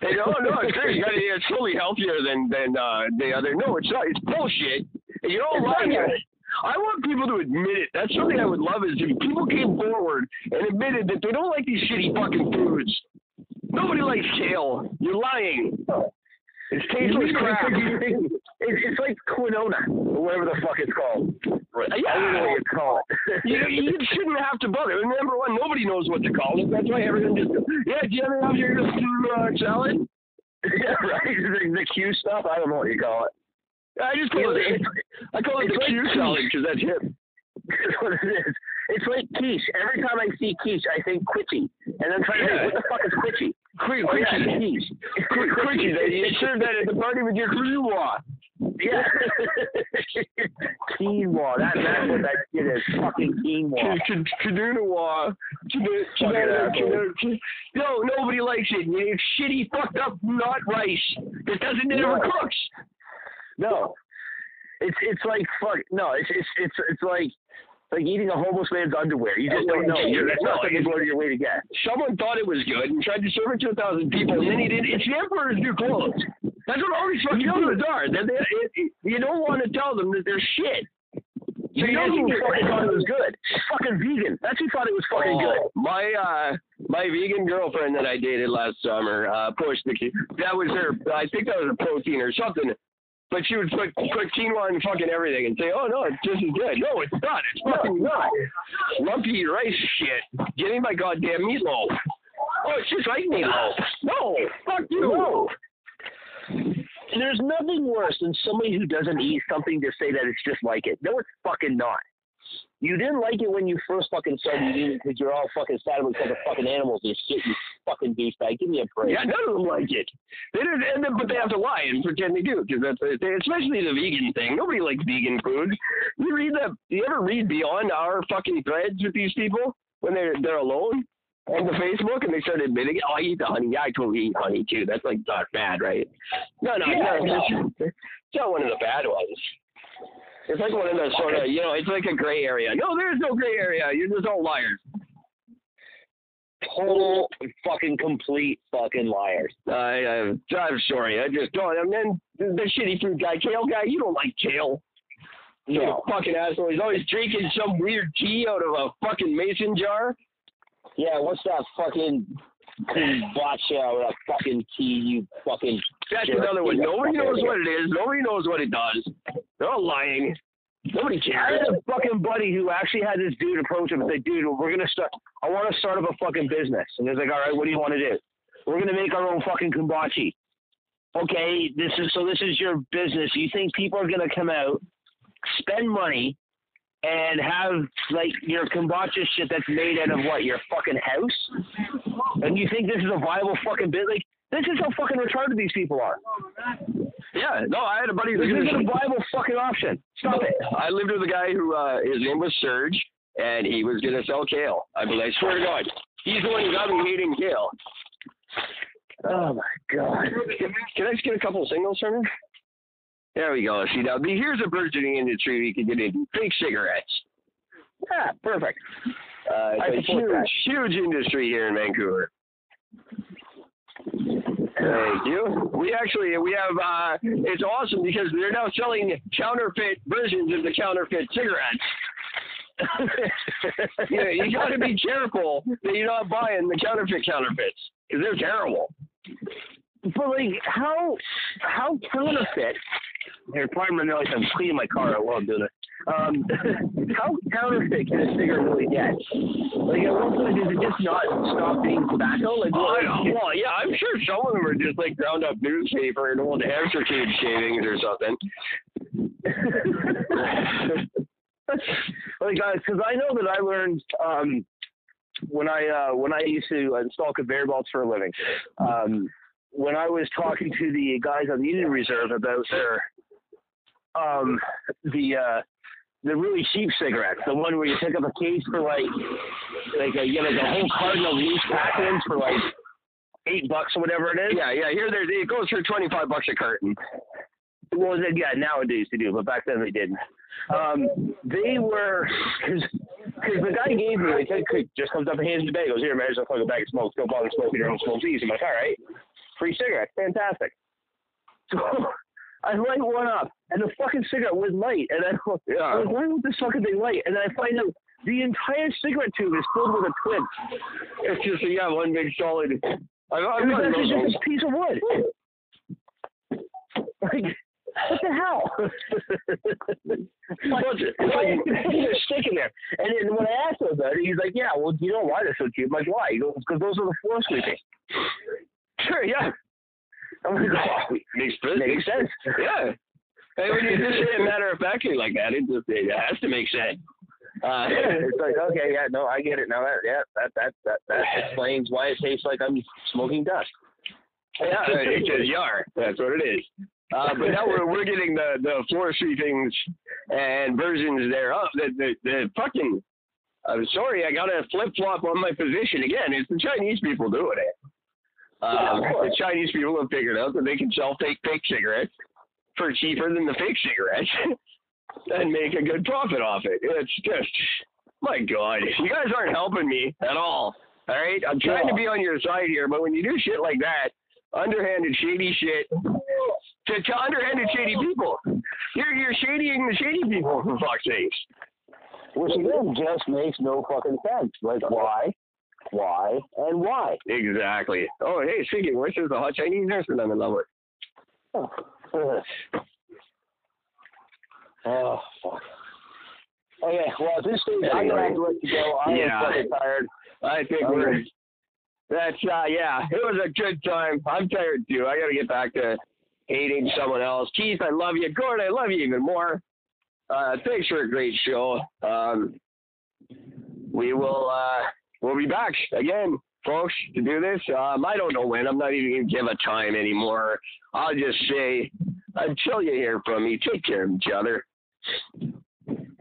Hey, no, no, it's gotta- It's totally healthier than than uh, the other. No, it's not. It's bullshit. And you know It's what? not. I want people to admit it. That's something I would love is if people came forward and admitted that they don't like these shitty fucking foods. Nobody likes kale. You're lying. It's tasteless crap. It's, it's like quinona, or whatever the fuck it's called. I don't know what you call it. You, you shouldn't have to bother. And number one, nobody knows what to call it. That's why everything just yeah. Do you ever have your uh, salad? yeah, right. The, the Q stuff. I don't know what you call it. I just call it. It's, I call it the like Q salad because that's hip. That's what it is. It's like quiche. Every time I see quiche, I think quitchy. And I'm trying to think, what the fuck is quitchy? Quick, Oh, yeah, quick, quiche. quick, quick! You serve that at the party with your quinoa. Yeah. quinoa. That, that's what that shit is. Fucking quinoa. Quinoa. No, nobody likes it. It's shitty, fucked up, not rice that doesn't never No. cooks. No. It's it's like fuck no, it's it's it's it's like like eating a homeless man's underwear. You just don't know. You're, that's not No, the blow your way to get. Someone thought it was good and tried to serve it to a thousand people, and then he did. It's the emperor's new clothes. That's what all these fucking foods are. They, they, it, it, you don't want to tell them that they're shit. You So know you- who fucking thought it was good? Fucking vegan. That's who thought it was fucking good. Oh, My uh, my vegan girlfriend that I dated last summer uh, pushed the that was her. I think that was a protein or something. But she would put put quinoa and fucking everything and say, "Oh no, it's just as good." No, it's not. It's fucking not. Lumpy rice shit. Give me my goddamn meatloaf. Oh, it's just like meatloaf. No, fuck you. No. There's nothing worse than somebody who doesn't eat something to say that it's just like it. No, it's fucking not. You didn't like it when you first fucking started eating it because you're all fucking sad with the fucking animals and shit, you fucking douchebag. Give me a break. Yeah, none of them like it. They don't, and then, but they have to lie and pretend they do because that's they, especially the vegan thing. Nobody likes vegan food. You read that? You ever read beyond our fucking threads with these people when they're they're alone on the Facebook and they start admitting, "Oh, I eat the honey. Yeah, I totally eat honey too. That's like not bad, right?" No, no, Yeah, no, no. It's not one of the bad ones. It's like one of those sort of, you know, it's like a gray area. No, there's no gray area. You're just all liars. Total fucking complete fucking liars. I, I, I'm sorry. I just don't. And then the, shitty food guy, kale guy, you don't like kale. You No. fucking asshole. He's always drinking some weird tea out of a fucking mason jar. Yeah, what's that fucking kombucha or a fucking tea, you fucking That's Sure. another one. Nobody knows what it is. Nobody knows what it does. They're all lying. Nobody cares. I had a fucking buddy who actually had this dude approach him and say, dude, we're gonna start I wanna start up a fucking business. And he's like, All right, what do you wanna do? We're gonna make our own fucking kombucha. Okay, this is so this is your business. You think people are gonna come out, spend money, and have like your kombucha shit that's made out of what, your fucking house? And you think this is a viable fucking bit like this is how fucking retarded these people are. Yeah. No, I had a buddy This isn't a viable fucking option. Stop it. I lived with a guy who uh, his name was Serge, and he was gonna sell kale. I believe. I swear to God, he's the one who got me hating kale. Oh my god. Can I just get a couple of singles from him? There we go. See now, here's a burgeoning industry we can get into: fake cigarettes. Yeah, perfect. Uh, it's a huge, that. huge industry here in Vancouver. Thank you. We actually we have uh, it's awesome because they're now selling counterfeit versions of the counterfeit cigarettes. yeah, you got to be careful that you're not buying the counterfeit counterfeits because they're terrible. But like, how how counterfeit? Here, pardon my noise. I'm cleaning my car while I'm doing it. Um, how counterfeit can a cigarette really get? Like, at what point does it just not stop being tobacco? Like, Oh, what- I, well, yeah, I'm sure some of them are just like ground up newspaper and old hamster cage shavings or something. like, because I know that I learned um, when I uh, when I used to install conveyor belts for a living. Um, when I was talking to the guys on the Indian Reserve about their um, the uh, the really cheap cigarettes, the one where you pick up a case for like like a, you know like a whole carton of loose packets for like eight bucks or whatever it is. Yeah, yeah. Here, there, it goes for twenty five bucks a carton. Well, then, yeah, nowadays they do, but back then they didn't. Um, they were, cause Because the guy gave me, the kid just comes up and hands me the bag. He goes, here, man, just a bag of smokes. Go bother smoking your own smoke easy. I'm like, all right. Free cigarette. Fantastic. So I light one up, and the fucking cigarette was light. And I Yeah. I'm like, why would this fucking thing light? And then I find out the entire cigarette tube is filled with a twin. It's just a, yeah, one big solid. I, I, It was I, actually just this piece of wood. Like, what the hell? like, why is it sticking there? And then when I asked him about it, he's like, "Yeah, well, you know why they're so cheap?" I'm like, "Why?" He goes, "Because those are the floor sweeping." Sure, yeah. I'm like, oh, Makes, makes sense. Yeah. Hey, when you just say it matter of factly like that, it just it has to make sense. Uh, it's like, okay, yeah, no, I get it now. That, yeah, that that that that explains why it tastes like I'm smoking dust. yeah, it's just yar. That's what it is. Uh, but now we're we're getting the the floor sweepings and versions thereof. The the, the fucking. I'm sorry, I got to flip flop on my position again. It's the Chinese people doing it. Um, the Chinese people have figured out that they can sell fake fake cigarettes for cheaper than the fake cigarettes and make a good profit off it. It's just, my God, you guys aren't helping me at all. All right, I'm trying to be on your side here, but when you do shit like that, underhanded, shady shit, to, to underhanded, shady people, you're you're shadying the shady people for fuck's sakes. Which again just makes no fucking sense. Like, why, why, and why? Exactly. Oh, hey, speaking which, there's a hot Chinese nurse that I'm in love with. Ugh. Oh, fuck. Okay, well, at this stage, I'm going to have to let you go. I Yeah. am fucking tired. I think All we're. That's uh yeah, it was a good time. I'm tired too. I gotta get back to hating someone else. Keith, I love you. Gordon, I love you even more. Uh thanks for a great show. Um we will uh we'll be back again, folks, to do this. Um I don't know when. I'm not even gonna give a time anymore. I'll just say until you hear from me, take care of each other.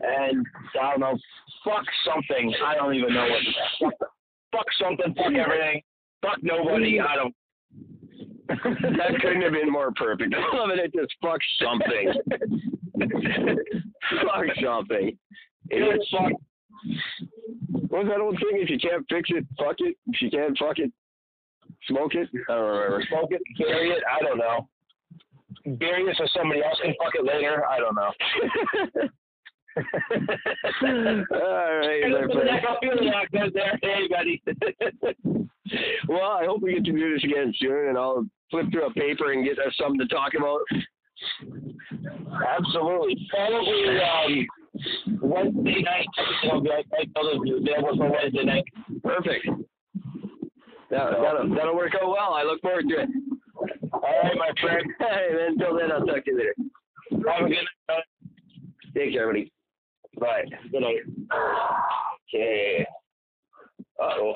And, I don't know, fuck something. I don't even know what to fuck, fuck something, fuck everything, fuck nobody. I don't. That couldn't have been more perfect. I love it. It just fuck something. fuck something. It's fuck. What's that old thing? If you can't fix it, fuck it. If you can't fuck it, smoke it. I don't remember. Smoke it, carry it. I don't know. Bury it so somebody else can fuck it later. I don't know. All right, my friend. I'm feeling that good there. Hey, buddy. Well, I hope we get to do this again soon, and I'll flip through a paper and get us something to talk about. Absolutely. Probably um, Wednesday night. You know, I, I told them available for Wednesday night. Perfect. That, that'll, that'll work out well. I look forward to it. All right, my friend. Hey, man, until then, I'll talk to you later. Have a good night. Take care, everybody. Bye. Good night. Okay. Uh-oh.